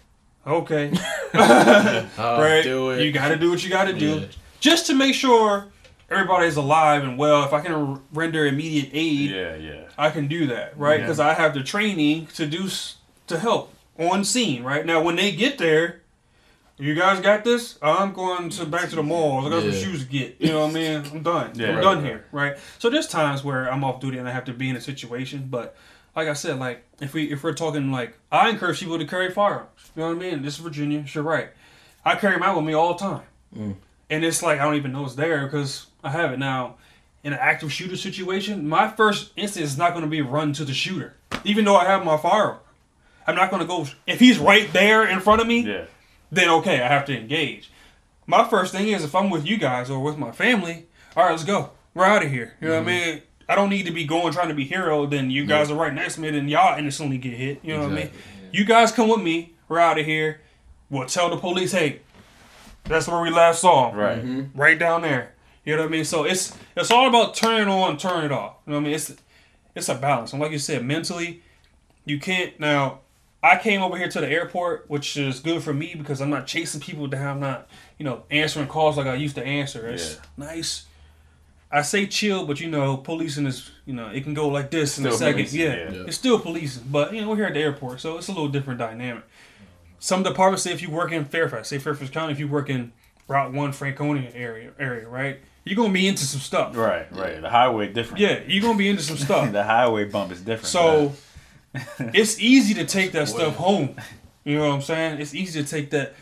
F: okay, [LAUGHS] [LAUGHS] right?
C: Do it.
F: You got to do what you got to do,
C: Yeah.
F: just to make sure everybody's alive and well. If I can r- render immediate aid,
E: yeah, yeah.
F: I can do that, right?
E: Yeah.
F: Because I have the training to do s- to help on scene, right? Now, when they get there, you guys got this. I'm going to back to the mall. I got some shoes to get. You know what I mean? I'm done.
E: Yeah,
F: I'm
E: right,
F: done
E: right.
F: here, right? So there's times where I'm off duty and I have to be in a situation, but like I said, like if we if we're talking like I encourage people to carry firearms. You know what I mean? This is Virginia, sure right. I carry mine with me all the time,
C: Mm.
F: and it's like I don't even know it's there because I have it now. in an active shooter situation, my first instinct is not going to be run to the shooter, even though I have my firearm. I'm not going to go if he's right there in front of me.
E: Yeah.
F: Then okay, I have to engage. My first thing is if I'm with you guys or with my family, all right, let's go. We're out of here. You know what I mm-hmm. mean? I don't need to be going trying to be hero. Then you guys are right next to me. Then y'all innocently get hit. You know what I mean?
C: Exactly,
F: You guys come with me. We're out of here. We'll tell the police, hey, that's where we last saw him.
E: Right. Mm-hmm.
F: Right down there. You know what I mean? So it's it's all about turning on, turn it off. You know what I mean? It's it's a balance. And like you said, mentally, you can't now I came over here to the airport, which is good for me because I'm not chasing people down, I'm not, you know, answering calls like I used to answer. It's
E: Yeah.
F: nice. I say chill, but you know, policing is, you know, it can go like this in a second. Yeah.
E: yeah.
C: Yeah.
F: It's still policing, but you know, we're here at the airport, so it's a little different dynamic. Some departments say if you work in Fairfax, say Fairfax County, if you work in Route One Franconia area, area, right? You're gonna be into some stuff.
E: Right. Right. The highway different.
F: Yeah, you're gonna be into some stuff. [LAUGHS]
E: the highway bump is different.
F: So [LAUGHS] it's easy to take that stuff home. You know what I'm saying? It's easy to take that.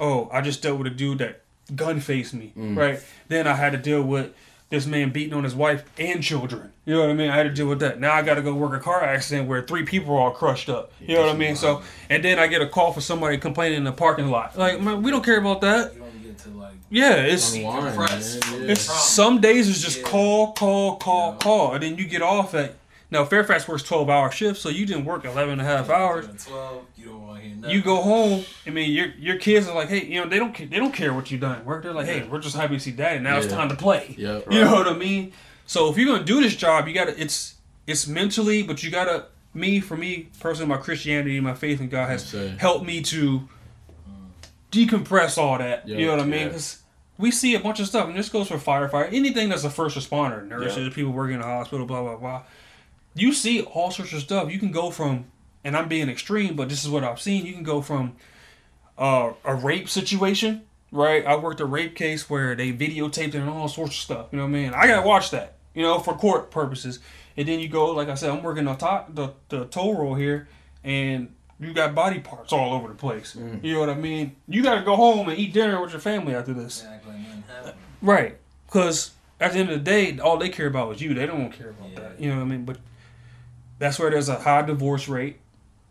F: Oh, I just dealt with a dude that gun faced me, mm. right? Then I had to deal with this man beating on his wife and children. You know what I mean? I had to deal with that. Now I got to go work a car accident where three people are all crushed up. You know what I mean? So, and then I get a call for somebody complaining in the parking lot. Like, man, we don't care about that.
G: You to like
F: Yeah, it's
C: Unwind, man. Yeah.
F: it's some days it's just
G: Yeah.
F: call, call, call,
G: Yeah.
F: call, and then you get off at. Now Fairfax works twelve hour shifts, so you didn't work 11 and a half hours.
G: Twelve. You don't want to hear nothing.
F: You go home. I mean, your your kids are like, hey, you know, they don't ca- they don't care what you done at work. They're like, hey, we're just happy to see daddy. Now it's time to play.
C: Yep. [LAUGHS]
F: You know what I mean? So if you're gonna do this job, you gotta it's it's mentally, but you gotta me for me personally, my Christianity, my faith in God has helped me to decompress all that.
C: Yeah,
F: you know what I mean?
E: yeah.
F: Because we see a bunch of stuff, and this goes for firefighter, anything that's a first responder, nurses,
E: Yeah.
F: people working in the hospital, blah blah blah. You see all sorts of stuff. You can go from, and I'm being extreme, but this is what I've seen. You can go from uh, a rape situation, right? I worked a rape case where they videotaped it and all sorts of stuff. You know what I mean? I gotta watch that, you know, for court purposes. And then you go, like I said, I'm working on top the the toll road here, and you got body parts all over the place. You know what I mean? You gotta go home and eat dinner with your family after this,
G: Act like nothing happened.
F: right? Because at the end of the day, all they care about is you. They don't care about
G: Yeah.
F: that. You know what I mean? But that's where there's a high divorce rate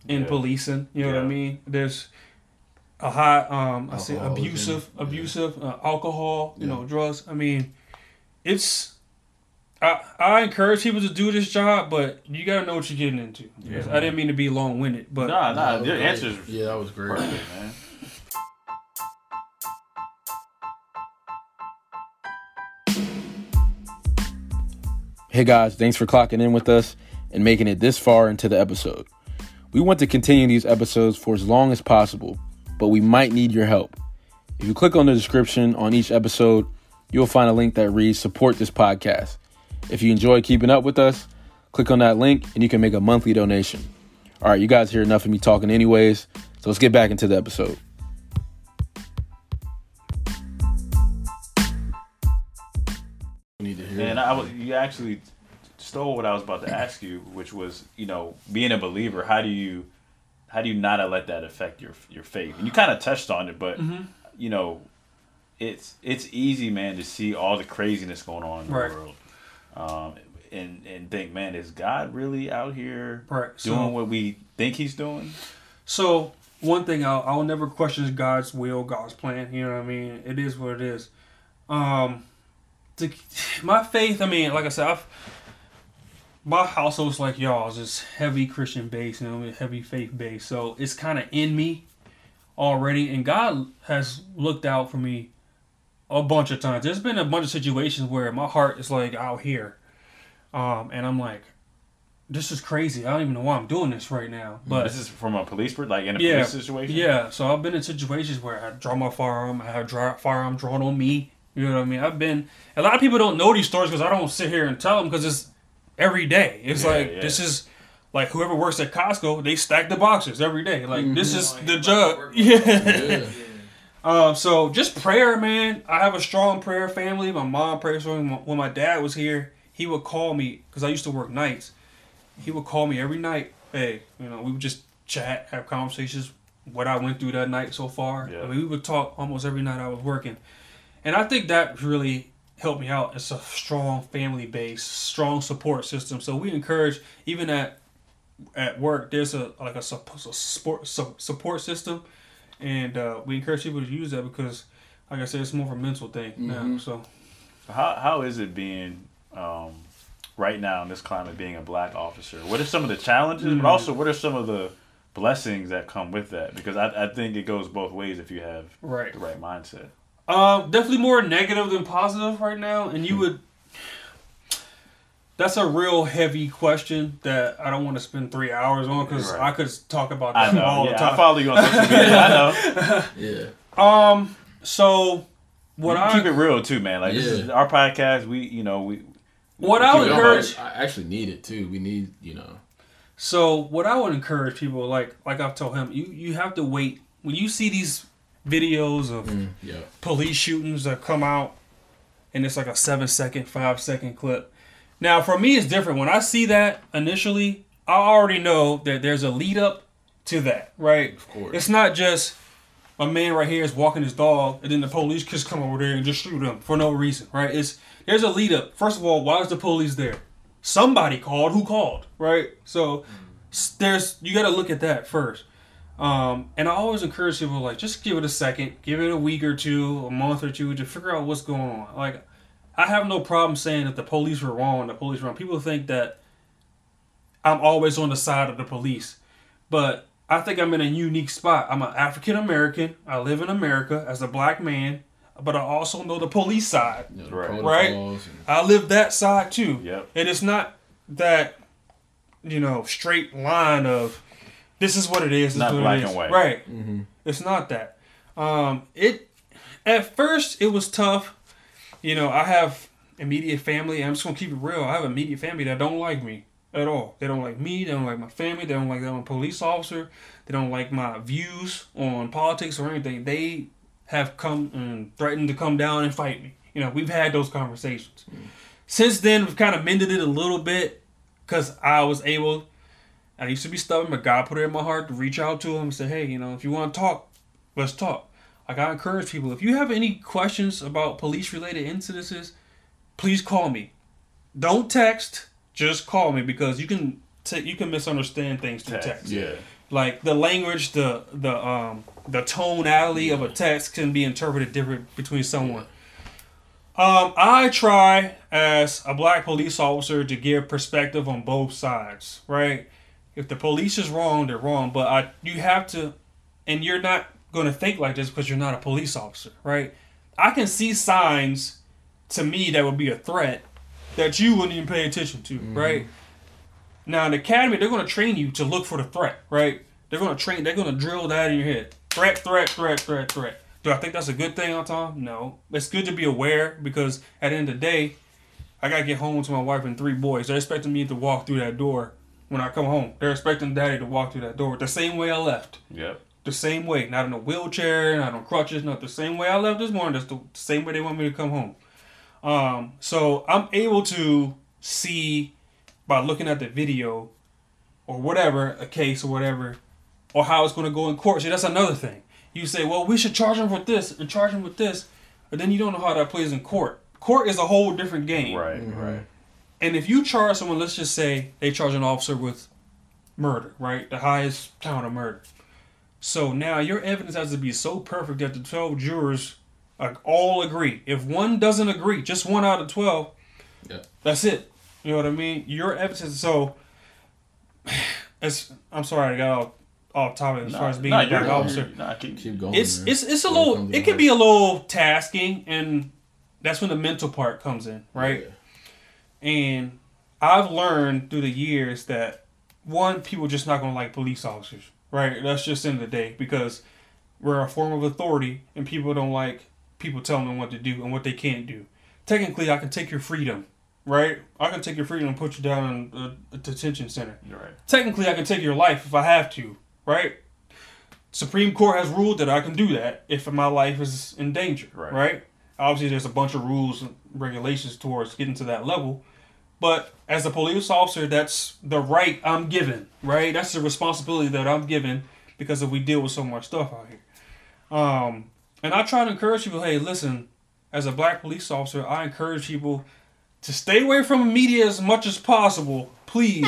F: in
E: Yeah.
F: policing. You know what I mean? There's a high, um, I say
C: Alcoholism.
F: abusive,
C: Yeah.
F: abusive, uh, alcohol. You
C: Yeah.
F: know, drugs. I mean, it's. I, I encourage people to do this job, but you gotta know what you're getting into.
E: Yeah.
F: I didn't mean to be long winded, but
E: Nah,
C: That
E: nah.
C: was
E: Your
C: great.
E: answer's
C: Yeah, that was great.
E: perfect, man.
C: Hey guys, thanks for clocking in with us and making it this far into the episode. We want to continue these episodes for as long as possible, but we might need your help. If you click on the description on each episode, you'll find a link that reads Support this podcast. If you enjoy keeping up with us, click on that link and you can make a monthly donation. All right, you guys hear enough of me talking, anyways, so let's get back into the episode. Need to hear
E: And I was, you actually stole what I was about to ask you, which was, you know, being a believer. How do you, how do you not let that affect your your faith? And you kind of touched on it, but
F: Mm-hmm.
E: you know, it's it's easy, man, to see all the craziness going on in
F: Right.
E: the world, um, and and think, man, is God really out here
F: Right,
E: doing
F: so-
E: what we think He's doing?
F: So one thing I'll, I'll never question God's will, God's plan. You know what I mean? It is what it is. Um, to, [SIGHS] my faith. I mean, like I said, I've, my household's like y'all's is heavy Christian base, you know, heavy faith base. So it's kind of in me already, and God has looked out for me a bunch of times. There's been a bunch of situations where my heart is like out here, um, and I'm like, this is crazy. I don't even know why I'm doing this right now, but
E: This is from a police, like in a
F: yeah,
E: police situation.
F: Yeah, so I've been in situations where I draw my firearm, I have dra- firearm drawn on me. You know what I mean? I've been. A lot of people don't know these stories because I don't sit here and tell them because it's every day. It's
E: Yeah,
F: like
E: yeah.
F: this is like whoever works at Costco, they stack the boxes every day. Like this is
G: Oh,
F: the
G: like
F: job.
G: work- [LAUGHS]
F: Yeah. Um, so just prayer, man. I have a strong prayer family. My mom prays for me. When my dad was here, he would call me because I used to work nights. He would call me every night. Hey, you know, we would just chat, have conversations, what I went through that night so far.
E: Yeah.
F: I mean, we would talk almost every night I was working, and I think that really helped me out. It's a strong family base, strong support system. So we encourage even at at work. There's a like a, sup- support support system, and uh, we encourage people to use that because, like I said, it's more of a mental thing now. So
E: How how is it being um, right now in this climate being a black officer? What are some of the challenges,
F: Mm.
E: but also what are some of the blessings that come with that? Because I, I think it goes both ways if you have
F: right.
E: the right mindset.
F: Um, definitely more negative than positive right now, and you would. That's a real heavy question that I don't want to spend three hours on because
E: Right.
F: I could talk about
E: I
F: that
E: know.
F: all the time.
E: I follow you on social media. I know. [LAUGHS]
C: Yeah.
F: Um, so what I
E: keep it real too, man. Like this is our podcast. We, you know, we.
F: what
E: we
F: I would encourage.
C: I actually need it too. We need, you know.
F: So what I would encourage people, like like I've told him, you you have to wait when you see these videos of
C: Yeah.
F: police shootings that come out, and it's like a seven second, five second clip. Now for me, it's different. When I see that initially, I already know that there's a lead up to that, right? Of
C: course.
F: It's not just a man right here is walking his dog, and then the police just come over there and just shoot him for no reason, right? It's there's a lead up. First of all, why is the police there? Somebody called. Who called? Right. So there's you got to look at that first. Um, and I always encourage people like just give it a second, give it a week or two, a month or two to figure out what's going on. Like I have no problem saying that the police were wrong, the police were wrong. People think that I'm always on the side of the police. But I think I'm in a unique spot. I'm an African American. I live in America as a black man, but I also know the police side.
C: you know the
E: Right.
C: protocols and-
F: I live that side too.
E: Yep.
F: And it's not that, you know, straight line of this is what it is. This
E: Not black
F: it is.
E: and white.
F: Right. It's not that. Um, it at first it was tough. You know, I have immediate family. I'm just gonna keep it real. I have immediate family that don't like me at all. They don't like me. They don't like my family. They don't like that I'm a police officer. They don't like my views on politics or anything. They have come and threatened to come down and fight me. You know, we've had those conversations. Since then, we've kind of mended it a little bit because I was able. I used to be stubborn, but God put it in my heart to reach out to him and say, "Hey, you know, if you want to talk, let's talk." Like I encourage people, if you have any questions about police-related incidences, please call me. Don't text, just call me because you can t- you can misunderstand things through
E: Text,
F: text.
E: Yeah.
F: Like the language, the the um the tonality of a text can be interpreted different between someone. Um, I try as a black police officer to give perspective on both sides, right? If the police is wrong, they're wrong, but I you have to, and you're not going to think like this because you're not a police officer, right? I can see signs to me that would be a threat that you wouldn't even pay attention to, mm-hmm. right? Now in the academy, they're going to train you to look for the threat, right? They're going to train, they're going to drill that in your head. Threat, threat, threat, threat, threat. Do I think that's a good thing the time? No. It's good to be aware because at the end of the day, I gotta get home to my wife and three boys. They're expecting me to walk through that door when I come home. They're expecting daddy to walk through that door the same way I left.
E: Yep.
F: The same way. Not in a wheelchair, not on crutches, not the same way I left this morning. That's the same way they want me to come home. Um, so I'm able to see by looking at the video or whatever, a case or whatever, or how it's going to go in court. See, that's another thing. You say, well, we should charge him with this and charge him with this, but then you don't know how that plays in court. Court is a whole different game.
E: Right. Right.
F: And if you charge someone, let's just say they charge an officer with murder, right? The highest count of murder. So now your evidence has to be so perfect that the 12 jurors uh, all agree. If one doesn't agree, just one out of 12,
C: Yeah.
F: that's it. You know what I mean? Your evidence. So, [SIGHS] it's, I'm sorry, I got off, off topic as far as being
E: Nah,
F: a black officer
E: Nah, keep,
C: Keep going.
F: it's
C: man.
F: it's it's a
C: When it
F: little it can be a little tasking and that's when the mental part comes in right and i've learned through the years that one people just not gonna like police officers right that's just the end of the day because we're a form of authority and people don't like people telling them what to do and what they can't do technically i can take your freedom right i can take your freedom and put you down in a, a detention center
E: Right.
F: technically I can take your life if I have to, right? Supreme Court has ruled that I can do that if my life is in danger,
E: Right.
F: right? Obviously, there's a bunch of rules and regulations towards getting to that level, but as a police officer, that's the right I'm given, right? That's the responsibility that I'm given because of we deal with so much stuff out here. Um, and I try to encourage people, hey, listen, as a black police officer, I encourage people to stay away from the media as much as possible. Please. [LAUGHS]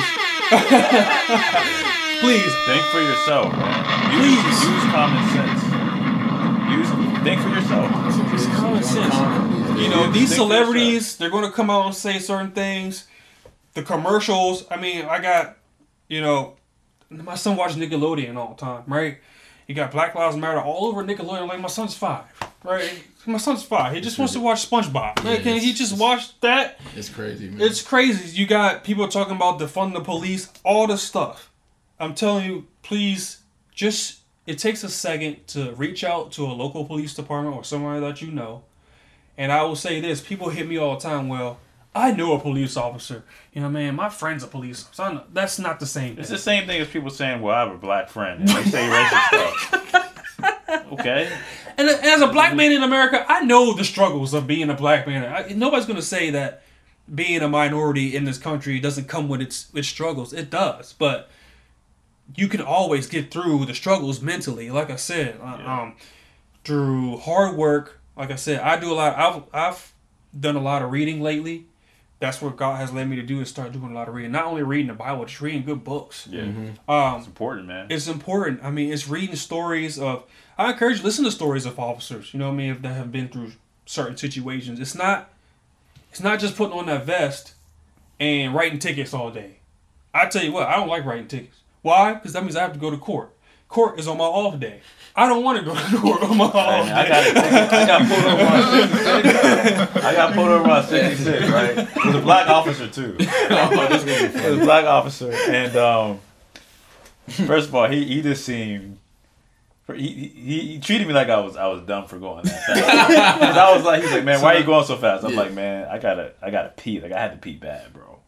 F: Please.
E: Think for yourself. Use,
F: Please.
E: use common sense. Use think for yourself.
F: It's common sense. You know, these celebrities, they're going to come out and say certain things. The commercials, I mean, I got, you know, my son watches Nickelodeon all the time, right? You got Black Lives Matter all over Nickelodeon. Like, my son's five, right? My son's five. He just wants to watch SpongeBob. Man, can he just watch that?
C: It's crazy, man.
F: It's crazy. You got people talking about defund the police, all this stuff. I'm telling you, please, just it takes a second to reach out to a local police department or somebody that you know. And I will say this: people hit me all the time. Well, I know a police officer. You know, man, my friend's a police officer. That's not the same.
E: It's the same thing as people saying, "Well, I have a black friend," and they say racist [LAUGHS] stuff. Okay,
F: And as a black man in America, I know the struggles of being a black man. I, nobody's going to say that being a minority in this country doesn't come with its its struggles. It does, but you can always get through the struggles mentally. Like I said, uh, um, through hard work. Like I said, I do a lot. I've I've done a lot of reading lately. That's what God has led me to do is start doing a lot of reading. Not only reading the Bible, just reading good books.
E: yeah,
F: Um,
E: it's important, man.
F: it's important. I mean, it's reading stories of. I encourage you to listen to stories of officers. You know what I mean? If they have been through certain situations, it's not. It's not just putting on that vest and writing tickets all day. I tell you what, I don't like writing tickets. Why? Because that means I have to go to court. Court is on my off day. I don't want to go to court on my off
E: Man, I got I got pulled over on 66. I got pulled over on 66, right? It was a black officer too. [LAUGHS] It was a black officer, and um, first of all, he he just seemed. He, he, he treated me like I was I was dumb for going that fast. [LAUGHS] 'Cause I was like, he's like, man, why are you going so fast? I'm
C: Yeah.
E: like, man, I gotta I gotta pee. Like I had to pee bad, bro.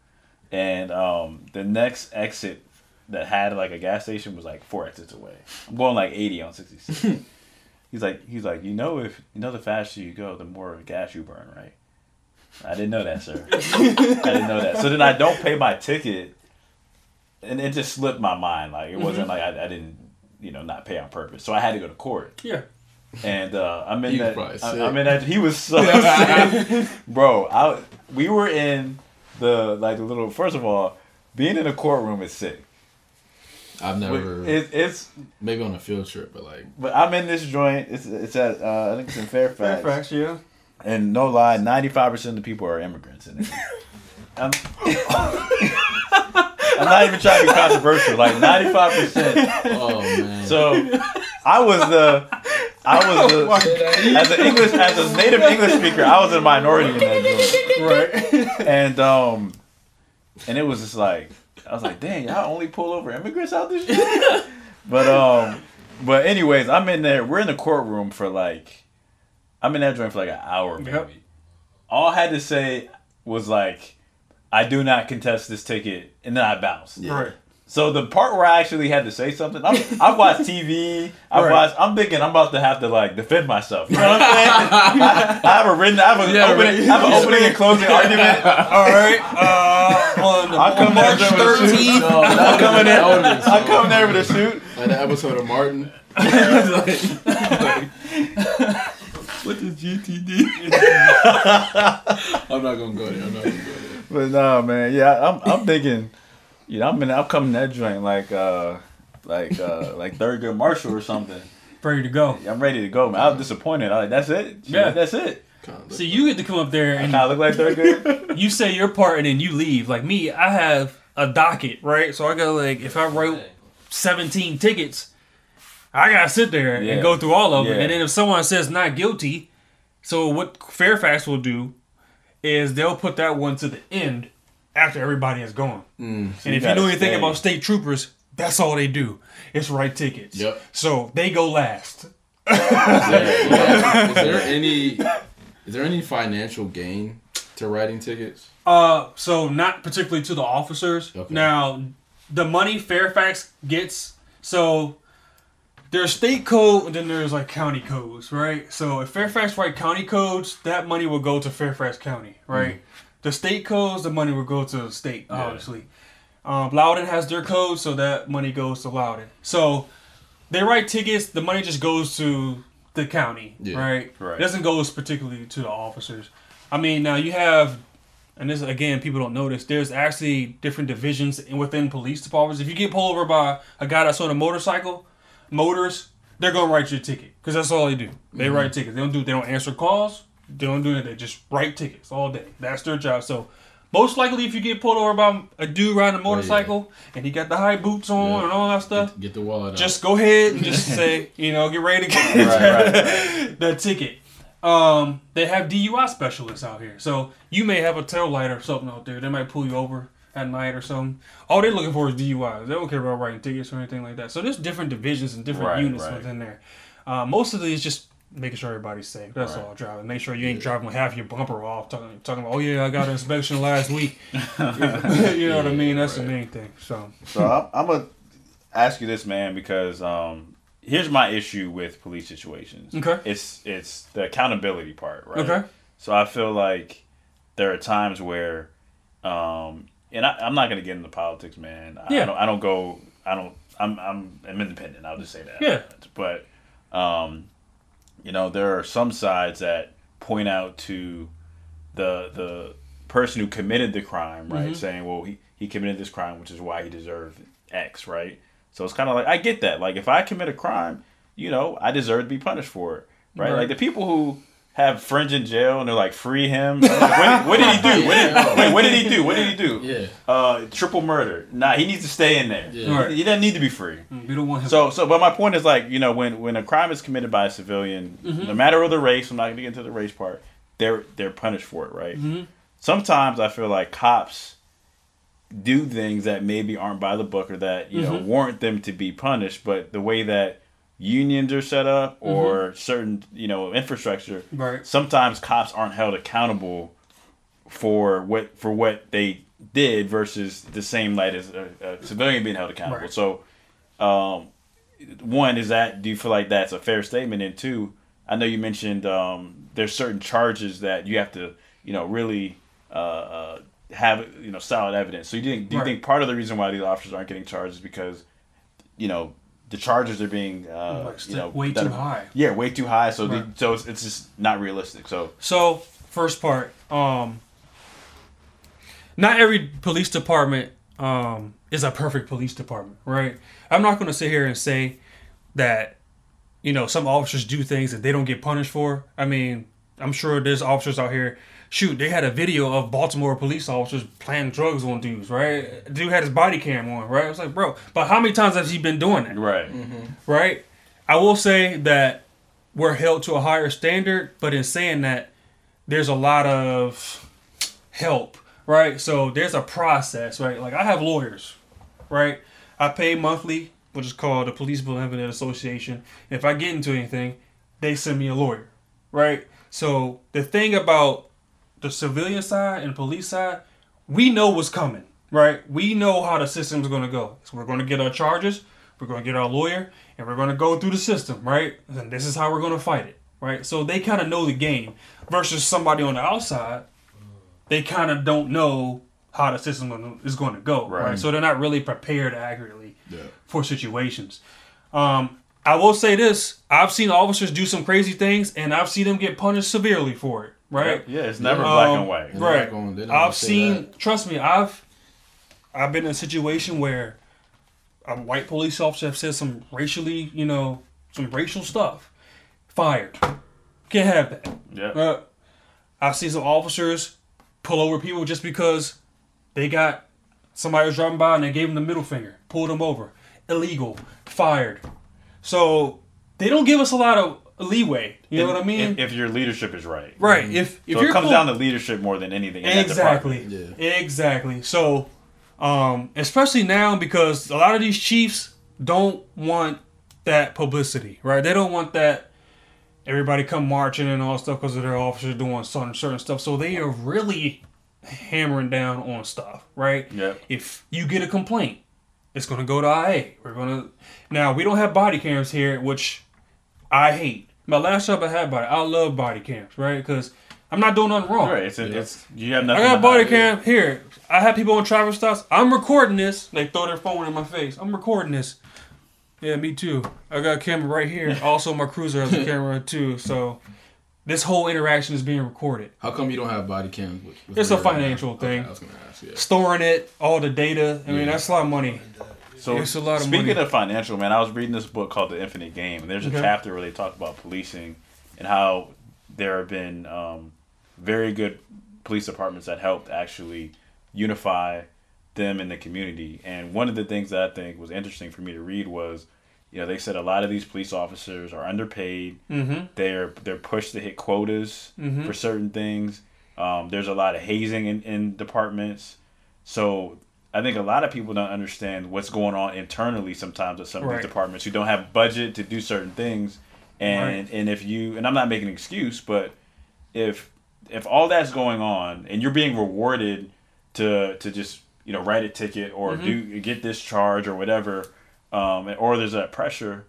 E: And um, the next exit that had like a gas station was like four exits away. I'm going like 80 on 66. [LAUGHS] he's like, he's like, you know, if you know, the faster you go, the more gas you burn, right? I didn't know that, sir. [LAUGHS] I didn't know that. So then I don't pay my ticket, and it just slipped my mind. Like it wasn't like I, I didn't, you know, not pay on purpose. So I had to go to court.
F: Yeah.
E: And uh, I'm in
C: He
E: that.
C: probably
E: I,
C: sick.
E: I'm in that. He was so [LAUGHS] sick, bro. I we were in the like the little. First of all, being in a courtroom is sick.
C: I've never,
E: It, it's
C: maybe on a field trip, but like,
E: but I'm in this joint. It's it's at uh, I think it's in Fairfax.
F: Fairfax, yeah.
E: And no lie, ninety five percent of the people are immigrants in it. [LAUGHS] I'm, I'm not even trying to be controversial. Like ninety five percent.
C: oh man.
E: So I was the I was the as an English as a native English speaker, I was a minority in that joint.
F: Right.
E: And um and it was just like I was like, dang, y'all only pull over immigrants out this shit? [LAUGHS] But um but anyways, I'm in there, we're in the courtroom for like I'm in that joint for like an hour maybe.
F: Yep.
E: All I had to say was like I do not contest this ticket and then I bounced.
F: Right.
E: So the part where I actually had to say something, I'm, I've watched [LAUGHS] TV. I've
F: Right.
E: watched. I'm thinking I'm about to have to like defend myself. You know what I'm saying? [LAUGHS] I, I have a written. I have, a
C: Yeah,
E: opening,
C: right.
E: I have an opening and closing [LAUGHS] argument.
F: All right. Uh, on,
E: I come
F: on March
E: with a suit.
F: 13th.
C: No, that
E: I come in there.
C: that would've been so
E: I come there with a suit.
C: Like the episode of Martin. Like- like, what the GTD? I'm not gonna go there. I'm not gonna go there.
E: But no, man. Yeah, I'm. I'm thinking. You know, I'm in. I'm coming that joint like uh, like uh, [LAUGHS] like Thurgood Marshall or something.
F: Ready to go.
E: I'm ready to go, man. I was disappointed. I like that's it. She
F: Yeah.
E: like, that's it.
C: Kinda
F: So you get to come up there and
E: Kind of look like Thurgood. [LAUGHS]
F: you say your part and then you leave. Like me, I have a docket, right? So I got like if I wrote 17 tickets, I gotta sit there
E: Yeah.
F: and go through all of them.
E: Yeah.
F: And then if someone says not guilty, so what Fairfax will do is they'll put that one to the end after everybody is gone. and if you know anything
E: stay.
F: about state troopers, that's all they do. It's write tickets.
C: Yep.
F: So they go last.
C: Is there, [LAUGHS] yeah. is there any is there any financial gain to writing tickets?
F: Uh, so not particularly to the officers.
C: Okay.
F: Now, the money Fairfax gets, so there's state code and then there's like county codes, right? So if Fairfax write county codes, that money will go to Fairfax County, right? The state codes, the money will go to the state, obviously. Um, Loudoun has their codes, so that money goes to Loudoun. So they write tickets, the money just goes to the county,
C: Yeah.
F: right?
E: Right.
F: It doesn't go particularly to the officers. I mean, now you have, and this again, people don't notice. There's actually different divisions within police departments. If you get pulled over by a guy that's on a motorcycle, motors, they're gonna write you a ticket because that's all they do. They write tickets. They don't do. They don't answer calls. They don't do anything. They just write tickets all day. That's their job. So. Most likely, if you get pulled over by a dude riding a motorcycle and he got the high boots on
C: Yeah.
F: and all that stuff,
C: Get, the wallet.
F: just go ahead and just [LAUGHS] say, you know, get ready to get
E: Right, [LAUGHS]
F: the ticket. Um, they have DUI specialists out here, so you may have a tail light or something out there. They might pull you over at night or something. All they're looking for is DUIs. They don't care about writing tickets or anything like that. So there's different divisions and different
E: Right,
F: units
E: right.
F: within there. Uh, most of these just making sure everybody's safe. That's all. Driving. Make sure you ain't driving with half your bumper off. Talking, talking about, oh yeah, I got an inspection last week. [LAUGHS] you know what I mean? That's the main thing. So
E: So I'm, I'm gonna ask you this, man, because um, here's my issue with police situations.
F: Okay.
E: It's it's the accountability part, right?
F: Okay.
E: So I feel like there are times where, um, and I, I'm not gonna get into politics, man. I,
F: Yeah.
E: I don't. I don't go. I don't. I'm. I'm. I'm independent. I'll just say that.
F: Yeah.
E: But, um, you know, there are some sides that point out to the the person who committed the crime, right?
F: Mm-hmm.
E: Saying, well, he, he committed this crime, which is why he deserved X, right? So it's kind of like I get that. Like if I commit a crime, you know, I deserve to be punished for it, right?
F: Right.
E: Like the people who have friends in jail and they're like free him. Like, what, what did he do? What did, [LAUGHS] wait, what did he do? What did he do?
C: Yeah.
E: Uh, triple murder. Nah, he needs to stay in there.
C: Yeah.
F: Right.
E: He doesn't need to be free.
F: Mm, we don't want him.
E: So, so, but my point is like, you know, when when a crime is committed by a civilian, mm-hmm. no matter of the race, I'm not going to get into the race part. They're they're punished for it, right? Mm-hmm. Sometimes I feel like cops do things that maybe aren't by the book or that you know mm-hmm. warrant them to be punished, but the way that unions are set up or certain you know infrastructure,
F: Right.
E: sometimes cops aren't held accountable for what for what they did versus the same light as a, a civilian being held accountable.
F: Right.
E: So, um, one is that do you feel like that's a fair statement? And two, I know you mentioned um, there's certain charges that you have to you know really uh, uh, have you know solid evidence. So you think do you
F: Right.
E: think part of the reason why these officers aren't getting charged is because you know the charges are being uh,
F: Like,
E: you know
F: way too
E: are-
F: high.
E: Yeah, way too high. So
F: Right.
E: the, so it's, it's just not realistic. So
F: So first part, um, not every police department um, is a perfect police department, right? I'm not going to sit here and say that you know some officers do things that they don't get punished for. I mean, I'm sure there's officers out here. Shoot, they had a video of Baltimore police officers planting drugs on dudes, right? Dude had his body cam on, right? I was like, bro, but how many times has he been doing that?
E: right. Mm-hmm.
F: right? I will say that we're held to a higher standard, but in saying that, there's a lot of help, right? So there's a process, right? Like I have lawyers, right? I pay monthly, which is called the Police Bill Benevolent Association. If I get into anything, they send me a lawyer, right? So the thing about the civilian side and police side, we know what's coming, right? We know how the system's going to go. So we're going to get our charges, we're going to get our lawyer, and we're going to go through the system, right? And this is how we're going to fight it, right? So they kind of know the game versus somebody on the outside, they kind of don't know how the system is going to go, right?
E: Right.
F: So they're not really prepared accurately
C: Yeah.
F: for situations. Um, I will say this: I've seen officers do some crazy things, and I've seen them get punished severely for it. Right?
E: Yeah, it's never black
F: Um,
E: and white.
F: Right.
C: going-
F: I've seen.
C: that.
F: Trust me, I've I've been in a situation where a white police officer have said some racially, you know, some racial stuff. Fired. Can't have that.
E: Yeah.
F: Uh, I've seen some officers pull over people just because they got somebody was driving by and they gave them the middle finger, pulled them over, illegal, fired. So they don't give us a lot of leeway. You know
E: If-
F: what I mean?
E: If, if your leadership is right.
F: right. If if
E: So it comes
F: cool-
E: down to leadership more than anything. in that
F: exactly,
E: department.
F: exactly. So, um, especially now because a lot of these chiefs don't want that publicity, right? They don't want that everybody come marching and all stuff because of their officers doing certain certain stuff. So they are really hammering down on stuff, right?
E: Yep.
F: If you get a complaint, it's gonna go to IA. We're gonna now we don't have body cams here, which I hate. My last job I had body, I love body cams, right? Because I'm not doing nothing wrong.
E: Right. It's, a, it's you have nothing.
F: I got a body
E: hide.
F: cam here. I have people on traffic stops. I'm recording this. They throw their phone in my face. I'm recording this. Yeah, me too. I got a camera right here. [LAUGHS] Also, my cruiser has a camera too. So this whole interaction is being recorded.
C: How come you don't have body cams? With, with
F: It's a
C: your right now?
F: financial
C: Okay,
F: thing.
C: I was gonna ask. Yeah.
F: Storing it, all the data. I mean, that's a lot of money.
E: So
F: It's a lot of
E: speaking
F: money.
E: of financial, man, I was reading this book called The Infinite Game, and there's a
F: Okay.
E: chapter where they talk about policing and how there have been um, very good police departments that helped actually unify them in the community. And one of the things that I think was interesting for me to read was, you know, they said a lot of these police officers are underpaid.
F: Mm-hmm.
E: They're they're pushed to hit quotas
F: Mhm.
E: for certain things. Um, there's a lot of hazing in, in departments. So I think a lot of people don't understand what's going on internally sometimes at some of
F: Right.
E: these departments who don't have budget to do certain things. And
F: Right.
E: and if you and I'm not making an excuse, but if if all that's going on and you're being rewarded to to just you know write a ticket or
F: Mm-hmm.
E: do get this charge or whatever, um, or there's that pressure,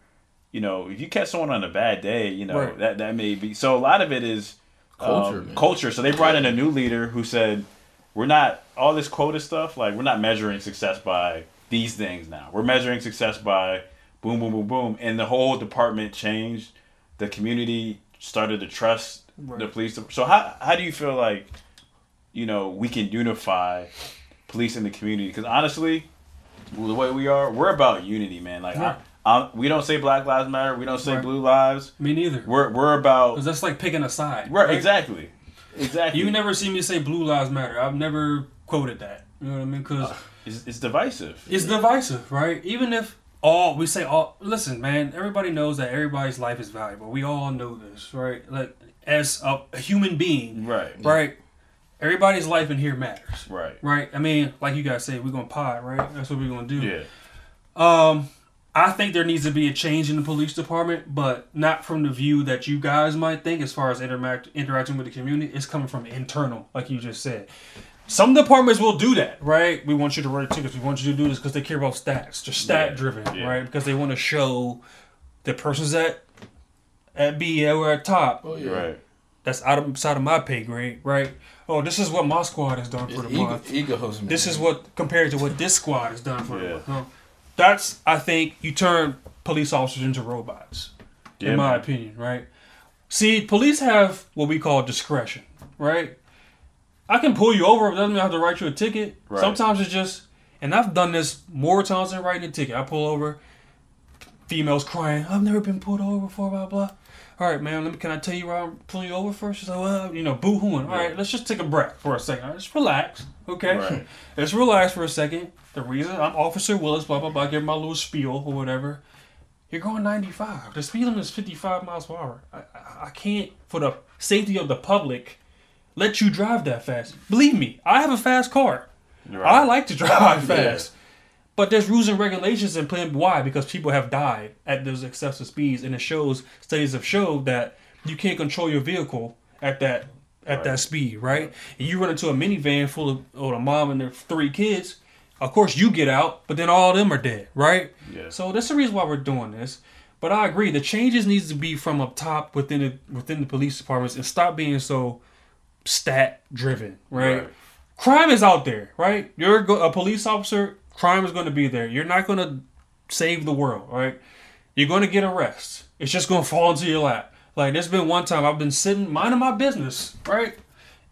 E: you know, if you catch someone on a bad day, you know
F: Right.
E: that that may be. So a lot of it is
C: Culture,
E: um, culture. So they brought in a new leader who said, "We're not all this quota stuff. Like we're not measuring success by these things now. We're measuring success by boom, boom, boom, boom." And the whole department changed. The community started to trust the police. So how how do you feel like, you know, we can unify police in the community? Because honestly, the way we are, we're about unity, man. Like
F: Yeah.
E: I, I, we don't say Black Lives Matter. We don't say
F: Right.
E: Blue Lives.
F: Me neither.
E: We're we're about
F: Because that's like picking a side.
E: right, exactly, exactly.
F: You never see me say Blue Lives Matter. I've never quoted that. You know what I mean? Because
E: It's, it's divisive.
F: it's divisive, right? Even if all we say all listen, man, everybody knows that everybody's life is valuable. We all know this, right? Like as a, a human being,
E: Right.
F: right? Everybody's life in here matters.
E: Right.
F: Right? I mean, like you guys say, we're gonna pod, right? That's what we're gonna do.
E: Yeah.
F: Um, I think there needs to be a change in the police department, but not from the view that you guys might think as far as interact interacting with the community. It's coming from internal, like you just said. Some departments will do that, right? We want you to write tickets. We want you to do this because they care about stats. They're stat driven,
E: Yeah.
F: right? Because they want to show the persons at at B or at top
C: Oh yeah.
E: Right.
F: that's out of outside of my pay grade, right? Oh, this is what my squad has done for
C: It's
F: the month
C: ego, egos, man.
F: this is what compared to what this squad has done for
E: Yeah.
F: them. Huh? That's I think you turn police officers into robots,
E: Yeah,
F: in my
E: man.
F: opinion, right? See, police have what we call discretion, right? I can pull you over, but doesn't mean I have to write you a ticket.
E: Right.
F: Sometimes it's just, and I've done this more times than writing a ticket. I pull over, females crying, I've never been pulled over before, blah blah. All right, man. Let me, can I tell you why I'm pulling you over first? She's like, well, you know, boo hooing. All right, let's just take a breath for a second. All right, just relax, okay?
E: Right. [LAUGHS]
F: Let's relax for a second. The reason I'm Officer Willis, blah blah blah, give my little spiel or whatever. You're going 95. The speed limit is 55 miles per hour. I, I, I can't, for the safety of the public, let you drive that fast. Believe me, I have a fast car.
E: Right.
F: I like to [LAUGHS] drive fast. But there's rules and regulations in plan. Why? Because people have died at those excessive speeds, and it shows studies have showed that you can't control your vehicle at that at that speed, right? And you run into a minivan full of or a mom and their three kids. Of course, you get out, but then all of them are dead, right?
E: Yeah.
F: So that's the reason why we're doing this. But I agree, the changes needs to be from up top within the within the police departments and stop being so stat driven, right?
E: Right.
F: Crime is out there, right? You're a police officer, crime is going to be there. You're not going to save the world, right? You're going to get arrested. It's just going to fall into your lap. Like there's been one time I've been sitting minding my business, right?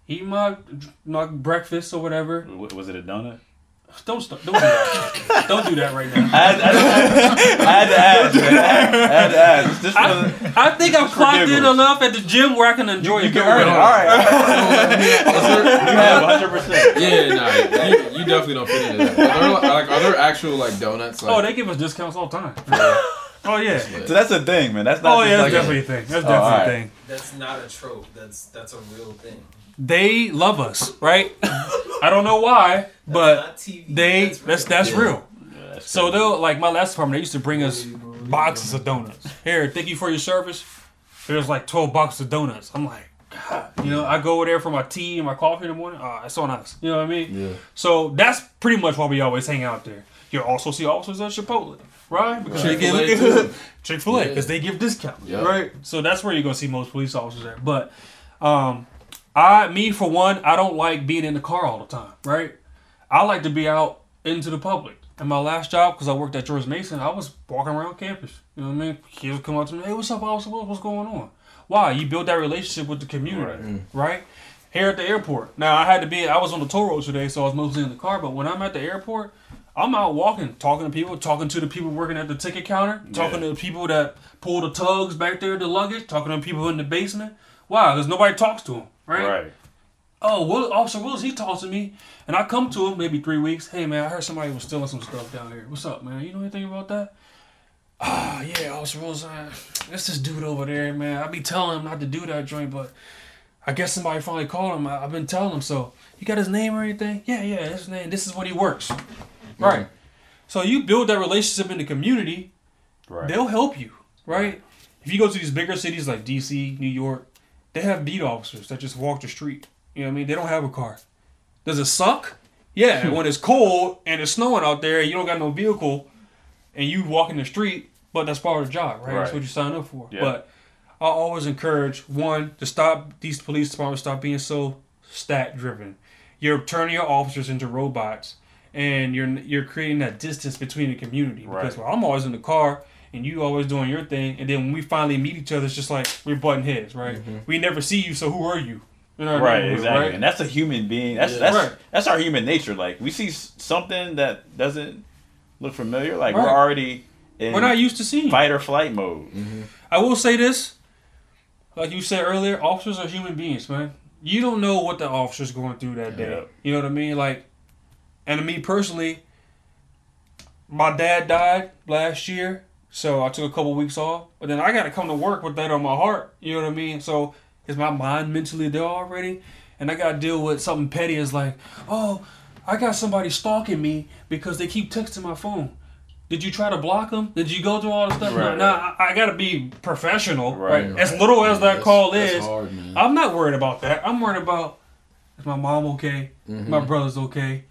F: Eating my my breakfast or whatever.
E: Was it a donut?
F: Don't stop, don't do that. don't do that right now.
E: I had, I had, I had to ask. I had, to ask. Just for the,
F: I think I'm clocked in enough at the gym where I can enjoy it.
E: you earned it. All right. [LAUGHS] You have 100. percent
C: Yeah, nah, you, you definitely don't fit into that. Are there, like, are there actual like donuts? Like,
F: Oh, they give us discounts all the time. [LAUGHS] oh yeah.
E: So that's a thing, man. That's not.
F: Oh yeah, that's
E: like
F: definitely a thing. That's
E: Oh,
F: definitely
E: alright.
F: a thing.
G: That's not a trope. That's that's a real thing.
F: They love us, right? I don't know why, but
G: not
F: they
G: That's
F: that's
G: real.
F: that's
C: Yeah.
F: real. So they'll like my last department. They used to bring us boxes of donuts. Here, thank you for your service. There's like twelve boxes of donuts. I'm like, God, you know, I go over there for my tea and my coffee in the morning. Oh, it's so nice. You know what I mean?
C: Yeah.
F: So that's pretty much why we always hang out there. You'll also see officers at Chipotle, right? Because they
C: Chick-fil-A
F: give
C: too.
F: Chick Fil A
C: Yeah.
F: because they give discounts,
C: Yep.
F: right? So that's where you're gonna see most police officers there. But um, I, me for one, I don't like being in the car all the time, right? I like to be out into the public. And my last job, because I worked at George Mason, I was walking around campus. You know what I mean? Kids would come up to me, hey, what's up, officer? What's going on? Why? You build that relationship with the community, mm. right? Here at the airport. Now, I had to be, I was on the toll road today, so I was mostly in the car. But when I'm at the airport, I'm out walking, talking to people, talking to the people working at the ticket counter, talking
E: Yeah.
F: to the people that pull the tugs back there, the luggage, talking to people in the basement. Why? Because nobody talks to them,
E: Right.
F: oh, Will, Officer Willis, he talks to me, and I come to him maybe three weeks. Hey, man, I heard somebody was stealing some stuff down here. What's up, man? You know anything about that? Ah, yeah, Officer Willis, uh, that's this dude over there, man. I be telling him not to do that joint, but I guess somebody finally called him. I, I've been telling him. So, you got his name or anything? Yeah, yeah, his name. This is what he works. Right. So you build that relationship in the community
E: Right.
F: they'll help you, right? If you go to these bigger cities like DC, New York, they have beat officers that just walk the street. You know what I mean? They don't have a car. Does it suck? Yeah, hmm. when it's cold and it's snowing out there, you don't got no vehicle, and you walk in the street, but that's part of the job, right? That's what you sign up for.
E: Yeah.
F: But I always encourage one to stop these police departments stop being so stat driven. You're turning your officers into robots, and you're you're creating that distance between the community. Because
E: Right.
F: well, I'm always in the car, and you always doing your thing, and then when we finally meet each other, it's just like we're butting heads, right? Mm-hmm. We never see you, so who are you? You know
E: Right, exactly,
F: Right?
E: and that's a human being. That's
C: Yeah.
E: that's
F: Right.
E: that's our human nature. Like we see something that doesn't look familiar, like
F: Right.
E: we're already in
F: We're not used to seeing.
E: fight or flight mode. Mm-hmm.
F: I will say this, like you said earlier, officers are human beings, man. You don't know what the officer's going through that day.
E: Yep.
F: You know what I mean? Like, and to me personally, my dad died last year, so I took a couple weeks off. But then I got to come to work with that on my heart. You know what I mean? So is my mind mentally there already? And I got to deal with something petty. Is like, oh, I got somebody stalking me because they keep texting my phone. Did you try to block them? Did you go through all the stuff?
E: Right.
F: Nah, I, I got to be professional,
E: Right,
F: right? As little as that call is,
C: hard.
F: I'm not worried about that. I'm worried about is my mom okay? Mm-hmm. My brother's okay.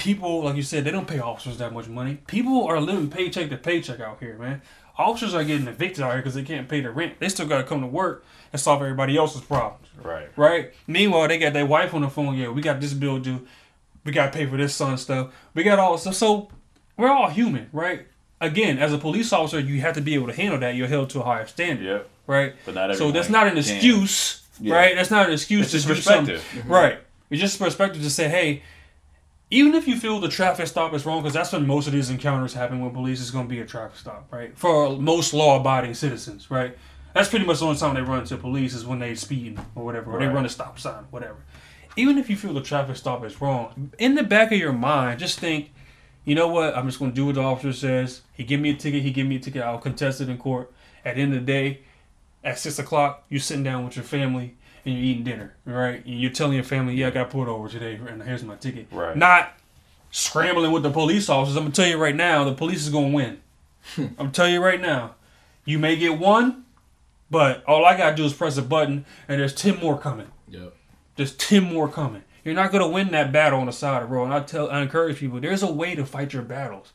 F: People, like you said, they don't pay officers that much money. People are living paycheck to paycheck out here, man. Officers are getting evicted out here because they can't pay the rent. They still got to come to work and solve everybody else's problems,
E: Right.
F: right? Meanwhile, they got their wife on the phone. Yeah, we got this bill due. We got to pay for this son stuff. We got all stuff. So we're all human, right? Again, as a police officer, you have to be able to handle that. You're held to a higher standard
E: Yep.
F: right?
E: But not
F: so that's not an excuse,
E: Yeah.
F: right? That's not an excuse
E: It's
F: to
E: just
F: do something.
E: perspective.
F: right? It's just perspective to say, hey, even if you feel the traffic stop is wrong, because that's when most of these encounters happen when police is going to be a traffic stop, right? For most law-abiding citizens, right? That's pretty much the only time they run into police is when they speeding or whatever, or they run a stop sign, whatever. Even if you feel the traffic stop is wrong, in the back of your mind, just think, you know what? I'm just going to do what the officer says. He give me a ticket. He give me a ticket. I'll contest it in court. At the end of the day, at six o'clock, you're sitting down with your family and you're eating dinner, right? And you're telling your family, "Yeah, I got pulled over today, and here's my ticket."
E: Right.
F: Not scrambling with the police officers. I'm gonna tell you right now, the police is gonna win. Hmm. I'm telling you right now, you may get one, but all I gotta do is press a button, and there's ten more coming.
C: Yep.
F: There's ten more coming. You're not gonna win that battle on the side of the road. And I tell, I encourage people, there's a way to fight your battles.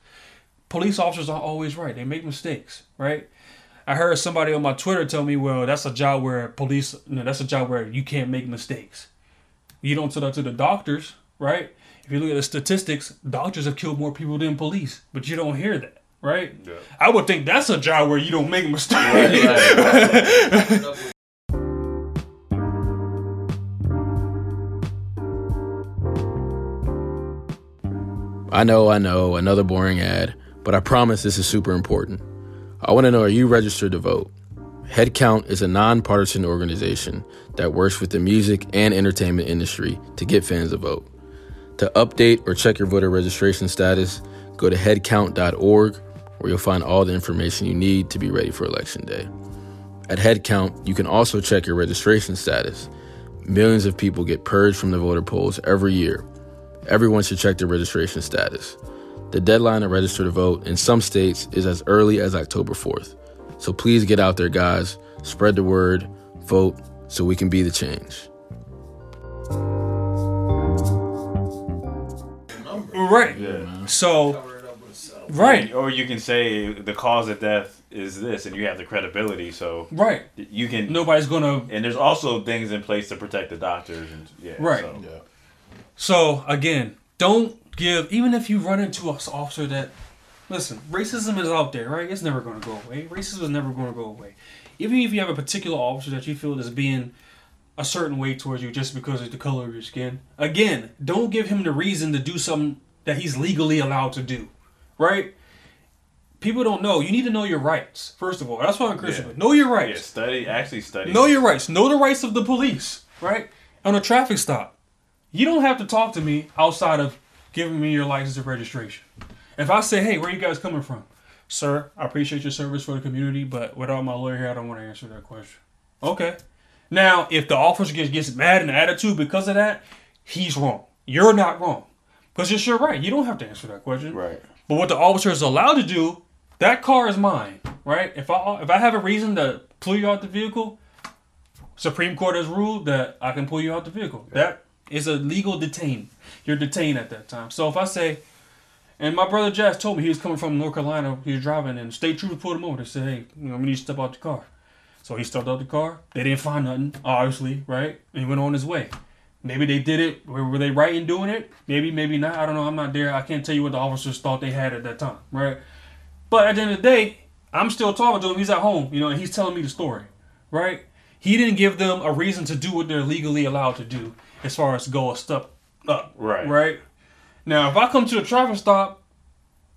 F: Police officers aren't always right. They make mistakes, right? I heard somebody on my Twitter tell me, "Well, that's a job where police, you know, that's a job where you can't make mistakes." You don't tell that to the doctors, right? If you look at the statistics, doctors have killed more people than police, but you don't hear that, right?
E: Yeah.
F: I would think that's a job where you don't make mistakes. [LAUGHS]
C: I know, I know, another boring ad, but I promise this is super important. I want to know are you registered to vote? Headcount is a nonpartisan organization that works with the music and entertainment industry to get fans to vote. To update or check your voter registration status, go to headcount.org where you'll find all the information you need to be ready for Election Day. At Headcount, you can also check your registration status. Millions of people get purged from the voter polls every year. Everyone should check their registration status. The deadline to register to vote in some states is as early as October 4th. So please get out there, guys. Spread the word, vote, so we can be the change.
F: right.
E: Yeah.
F: So,
G: Cover it up with self.
F: right,
E: Or you can say the cause of death is this, and you have the credibility, so
F: right.
E: you can.
F: Nobody's gonna
E: And there's also things in place to protect the doctors, and yeah.
F: Right.
E: So.
F: So again, don't give even if you run into an officer that listen, racism is out there, right? It's never going to go away. Racism is never going to go away. Even if you have a particular officer that you feel is being a certain way towards you just because of the color of your skin, again, don't give him the reason to do something that he's legally allowed to do, right? People don't know. You need to know your rights. First of all, that's why I'm Christian.
E: Yeah.
F: Know your rights.
E: Yeah, study. Actually, study.
F: Know your rights. Know the rights of the police, right? On a traffic stop, you don't have to talk to me outside of giving me your license and registration. If I say, "Hey, where you guys coming from?" Sir, I appreciate your service for the community, but without my lawyer here, I don't want to answer that question. Okay. Now, if the officer gets, gets mad and attitude because of that, he's wrong. You're not wrong. Because it's your right. You don't have to answer that question.
E: Right.
F: But what the officer is allowed to do, that car is mine, right? If I if I have a reason to pull you out the vehicle, Supreme Court has ruled that I can pull you out the vehicle. That is a legal detain. You're detained at that time. So if I say, and my brother Jazz told me he was coming from North Carolina, he was driving, and state trooper pulled him over. They said, "Hey, you know, we need to step out the car." So he stepped out the car. They didn't find nothing, obviously, right? And he went on his way. Maybe they did it. Were they right in doing it? Maybe, maybe not. I don't know. I'm not there. I can't tell you what the officers thought they had at that time, right? But at the end of the day, I'm still talking to him. He's at home, you know, and he's telling me the story, right? He didn't give them a reason to do what they're legally allowed to do as far as go a step up,
E: Right.
F: Right. Now, if I come to a traffic stop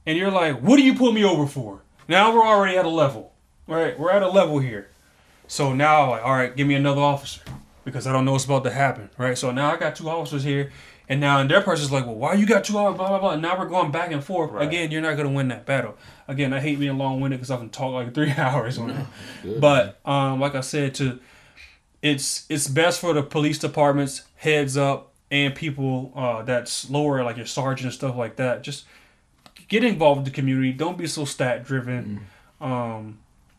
F: and you're like, "What do you pull me over for?" Now we're already at a level, right? We're at a level here. So now, like, all right, give me another officer because I don't know what's about to happen, right? So now I got two officers here, and now and their person's like, well, why you got two officers, blah blah blah. And now we're going back and forth.
E: Right.
F: Again, you're not gonna win that battle. Again, I hate being long winded because I can talk like [LAUGHS] three hours on it. But um, like I said, to it's it's best for the police departments, heads up, and people uh, that's lower, like your sergeant and stuff like that. Just get involved with the community. Don't be so stat driven. Um,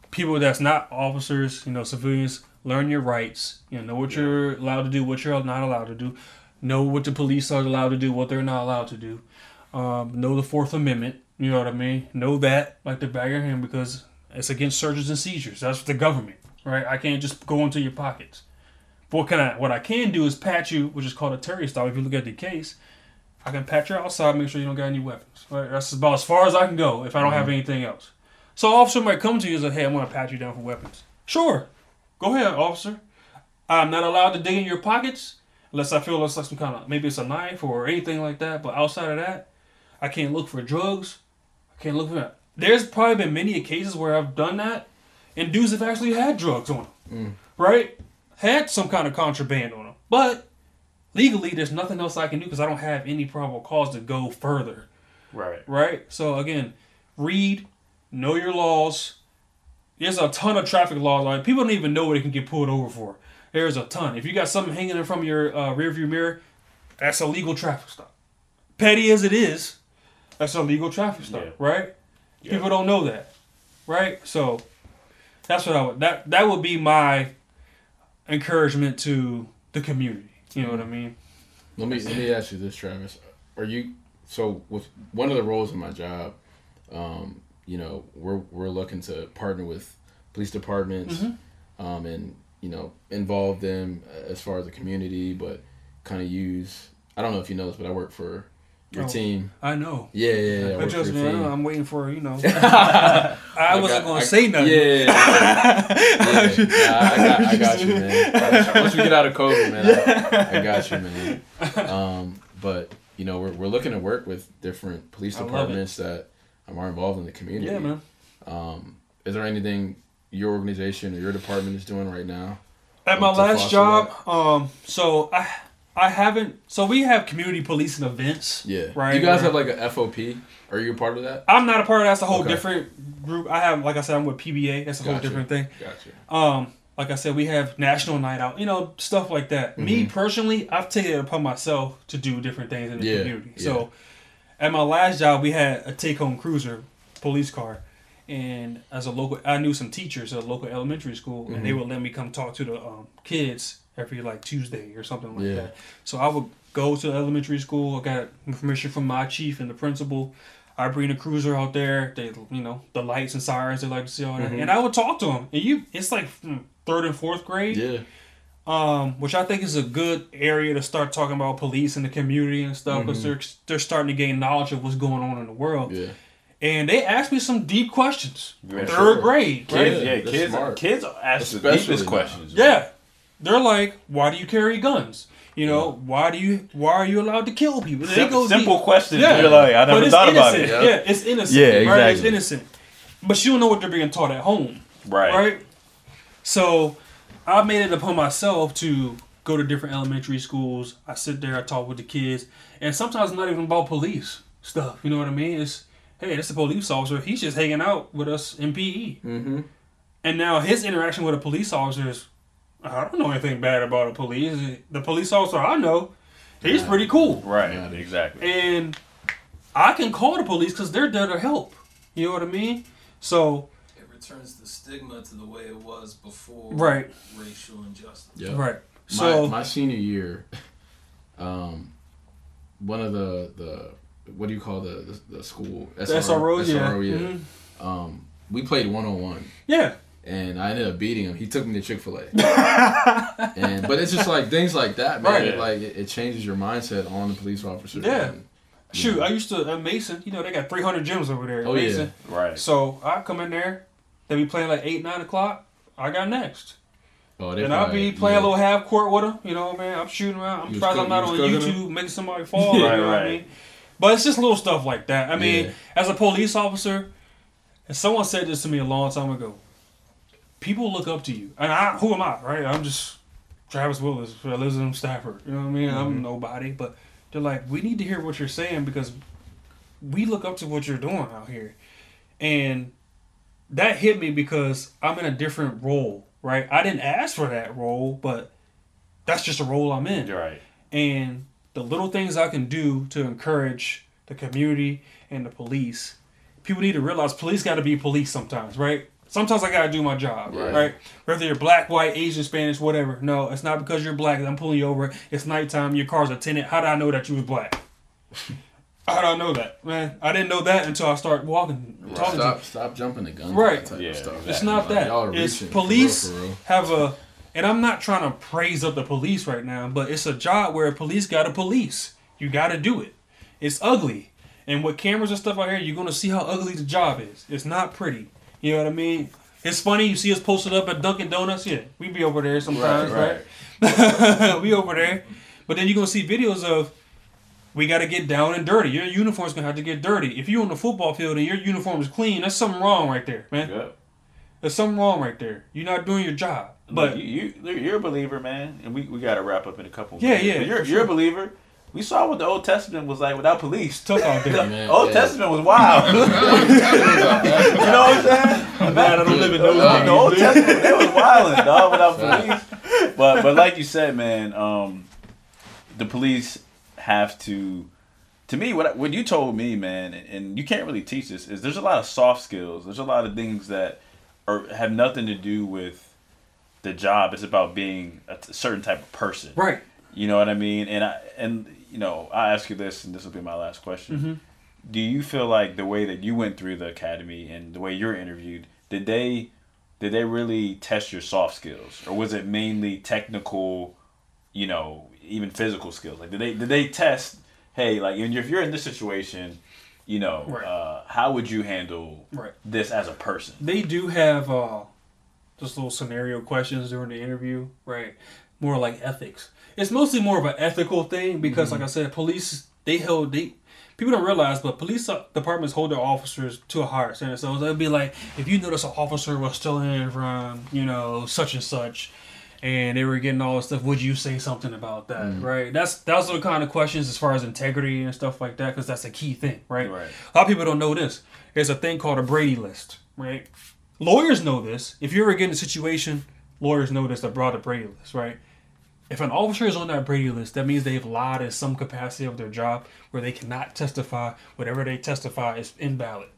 F: people that's not officers, you know, civilians, learn your rights. You know, know what you're allowed to do, what you're not allowed to do. Know what the police are allowed to do, what they're not allowed to do. Um, know the Fourth Amendment. You know what I mean? Know that like the back of your hand because it's against searches and seizures. That's the government, right? I can't just go into your pockets. What can I? What I can do is pat you, which is called a Terry stop. If you look at the case, I can pat you outside, make sure you don't got any weapons. Right? That's about as far as I can go if I don't have mm-hmm. anything else. So officer might come to you and say, "Hey, I'm gonna pat you down for weapons." Sure, go ahead, officer. I'm not allowed to dig in your pockets unless I feel it's like some kind of maybe it's a knife or anything like that. But outside of that, I can't look for drugs. I can't look for that. There's probably been many cases where I've done that, and dudes have actually had drugs on them, mm. right? Had some kind of contraband on them, but legally, there's nothing else I can do because I don't have any probable cause to go further
E: Right.
F: right? So again, read, know your laws. There's a ton of traffic laws. Like people don't even know what they can get pulled over for. There's a ton. If you got something hanging in from your uh, rearview mirror, that's a legal traffic stop. Petty as it is, that's a legal traffic stop,
E: Yeah.
F: right?
E: Yeah.
F: People don't know that, right? So that's what I would that that would be my encouragement to the community. You know what I mean?
C: Let me let me ask you this, Travis. Are you so with one of the roles in my job? Um, you know, we're we're looking to partner with police departments,
F: Mm-hmm.
C: um, and you know involve them as far as the community, but kind of use. I don't know if you know this, but I work for your
F: Oh.
C: team.
F: I know.
C: Yeah, yeah, yeah. I
F: But
C: work for
F: just
C: your
F: man. I'm waiting for you know. [LAUGHS] I, wasn't
C: got-
F: gonna
C: I-
F: say nothing.
C: Yeah, yeah, yeah. [LAUGHS] Yeah, nah, I, got, I got you, man. [LAUGHS] Once we get out of COVID, man, I, I got you, man. Um, but you know, we're, we're looking to work with different police
F: I
C: departments that um, are involved in the community.
F: Yeah, man.
C: Um, is there anything your organization or your department is doing right now?
F: At my last job, um, so I I haven't. So we have community policing events.
C: Yeah.
F: Right.
C: You guys have like a FOP? Are you a part of that?
F: I'm not a part of that. That's a whole
C: Okay.
F: different group. I have, like I said, I'm with PBA. That's a whole different thing.
C: Gotcha.
F: Um, like I said, we have national night out. You know, stuff like that. Me
C: Mm-hmm.
F: personally, I've taken it upon myself to do different things in the
C: Yeah,
F: community.
C: yeah.
F: So, at my last job, we had a take-home cruiser, police car, and as a local, I knew some teachers at a local elementary school, and
C: Mm-hmm.
F: they would let me come talk to the um, kids every like Tuesday or something like
C: Yeah.
F: that. So I would go to the elementary school. I got permission from my chief and the principal. I bring a cruiser out there. They, you know, the lights and sirens. They like to see all that,
C: Mm-hmm.
F: and I would talk to them. And you, it's like hmm, third and fourth grade
C: Yeah.
F: um, which I think is a good area to start talking about police and the community and stuff because they're they're starting to gain knowledge of what's going on in the world.
C: Yeah.
F: And they asked me some deep questions.
E: Yeah,
F: Third
C: sure.
F: grade, right?
E: Kids, yeah, kids,
C: smart.
E: kids ask the deepest
C: now.
E: questions.
F: Yeah. They're like, why do you carry guns? You know, why do you why are you allowed to kill people?
E: Sim- simple
F: deep.
E: questions.
F: Yeah.
E: You're like, I
F: But
E: never
F: it's
E: thought about
F: innocent.
E: it.
F: Yeah, it's innocent.
E: Yeah,
F: Right? It's innocent. But you don't know what they're being taught at home.
E: Right.
F: Right? So I made it upon myself to go to different elementary schools. I sit there, I talk with the kids, and sometimes it's not even about police stuff. You know what I mean? It's hey, that's a police officer. He's just hanging out with us in PE.
C: Mm-hmm.
F: And now his interaction with a police officer is, I don't know anything bad about the police. The police officer I know, he's pretty cool.
E: Right.
C: Yeah.
E: Exactly.
F: And I can call the police because they're there to help. You know what I mean? So,
G: It returns the stigma to the way it was before
F: right,
G: racial injustice.
C: Yeah.
F: right.
C: My,
F: So,
C: my senior year, [LAUGHS] um, one of the the what do you call the the, the school
F: the SROs, yeah.
C: SRO, yeah.
F: Mhm.
C: Um, we played one on one,
F: Yeah.
C: And I ended up beating him. He took me to Chick Fil A, [LAUGHS] and but it's just like things like that, man.
F: Right.
C: It, like it, it changes your mindset on the police officer.
F: Yeah.
C: and,
F: Shoot,
C: know.
F: I used to, at Mason, you know, they got 300 gyms over there. at
C: Oh, yeah.
E: Right.
F: So, I come in there, they be playing like 8, 9 o'clock. I got next.
C: Oh, they
F: And I'll be playing
C: yeah.
F: a little half court with them. You know, man, I'm shooting around. I'm
C: You
F: surprised I'm not on
C: was cooking
F: YouTube making somebody fall. you [LAUGHS]
E: Right,
F: know what I
E: right.
F: mean? But it's just little stuff like that. I mean,
C: Yeah.
F: as a police officer, and someone said this to me a long time ago. People look up to you, and I, who am I, right? I'm just Travis Willis, live Stafford. You know what I mean?
C: Mm-hmm.
F: I'm nobody, but they're like, we need to hear what you're saying because we look up to what you're doing out here, and that hit me because I'm in a different role, right? I didn't ask for that role, but that's just a role I'm in
E: right.
F: and the little things I can do to encourage the community and the police. People need to realize police got to be police sometimes, right? Sometimes I got to do my job,
C: Right.
F: right. Whether you're black, white, Asian, Spanish, whatever. No, it's not because you're black I'm pulling you over. It's nighttime. Your car's a tenant. How did I know that you was black? [LAUGHS] How did I know that, man? I didn't know that until I started walking, talking to
C: Stop, stop jumping the gun.
F: Right.
E: Yeah,
C: stuff.
F: it's
E: exactly.
F: not that.
C: Y'all are
F: It's
C: reaching, for real,
F: police
C: for real.
F: have a, and I'm not trying to praise up the police right now, but it's a job where police got to police. You got to do it. It's ugly, and with cameras and stuff out here, you're gonna see how ugly the job is. It's not pretty. You know what I mean? It's funny. You see us posted up at Dunkin' Donuts. Yeah, we be over there sometimes,
C: Right,
F: right? [LAUGHS] we over there, but then you're gonna see videos of. We got to get down and dirty. Your uniform's gonna have to get dirty. If you're on the football field and your uniform is clean, that's something wrong right there, man.
E: Good.
F: There's something wrong right there. You're not doing your job.
E: But
F: But
E: you, you, you're a believer, man, and we, we got to wrap up in a couple.
F: Yeah,
E: minutes.
F: yeah,
E: You're,
F: for
E: you're a believer. We saw what the Old Testament was like without police.
F: tough out there.
C: Man,
E: Old
C: yeah.
E: Testament was wild. [LAUGHS] [LAUGHS] you know what I'm saying?
F: I'm glad I don't live in those
E: Uh, the Old. Testament, it was wild, dog, without police. But but like you said, man, um, the police have to. To me, what what you told me, man, and you can't really teach this, is there's a lot of soft skills. There's a lot of things that are have nothing to do with the job. It's about being a certain type of person.
F: Right.
E: You know what I mean? And I and you know, I ask you this, and this will be my last question.
F: Mm-hmm.
E: Do you feel like the way that you went through the academy and the way you're interviewed, did they did they really test your soft skills, or was it mainly technical? You know, even physical skills. Like, did they did they test? Hey, like, if you're in this situation, you know,
F: Right.
E: uh, how would you handle
F: Right.
E: this as a person?
F: They do have uh, just little scenario questions during the interview, right? More like ethics. It's mostly more of an ethical thing because, like mm-hmm. I said, police they hold they people don't realize, but police departments hold their officers to a higher standard. So they'll be like, if you notice an officer was stealing from you know such and such, and they were getting all this stuff, would you say something about that? Mm-hmm. Right? That's that's the kind of questions as far as integrity and stuff like that, because that's a key thing, right?
E: Right.
F: A lot of people don't know this. There's a thing called a Brady list, right? Lawyers know this. If you ever get in a situation, lawyers know this. That brought a Brady list, right? If an officer is on that Brady list, that means they've lied in some capacity of their job where they cannot testify. Whatever they testify is invalid.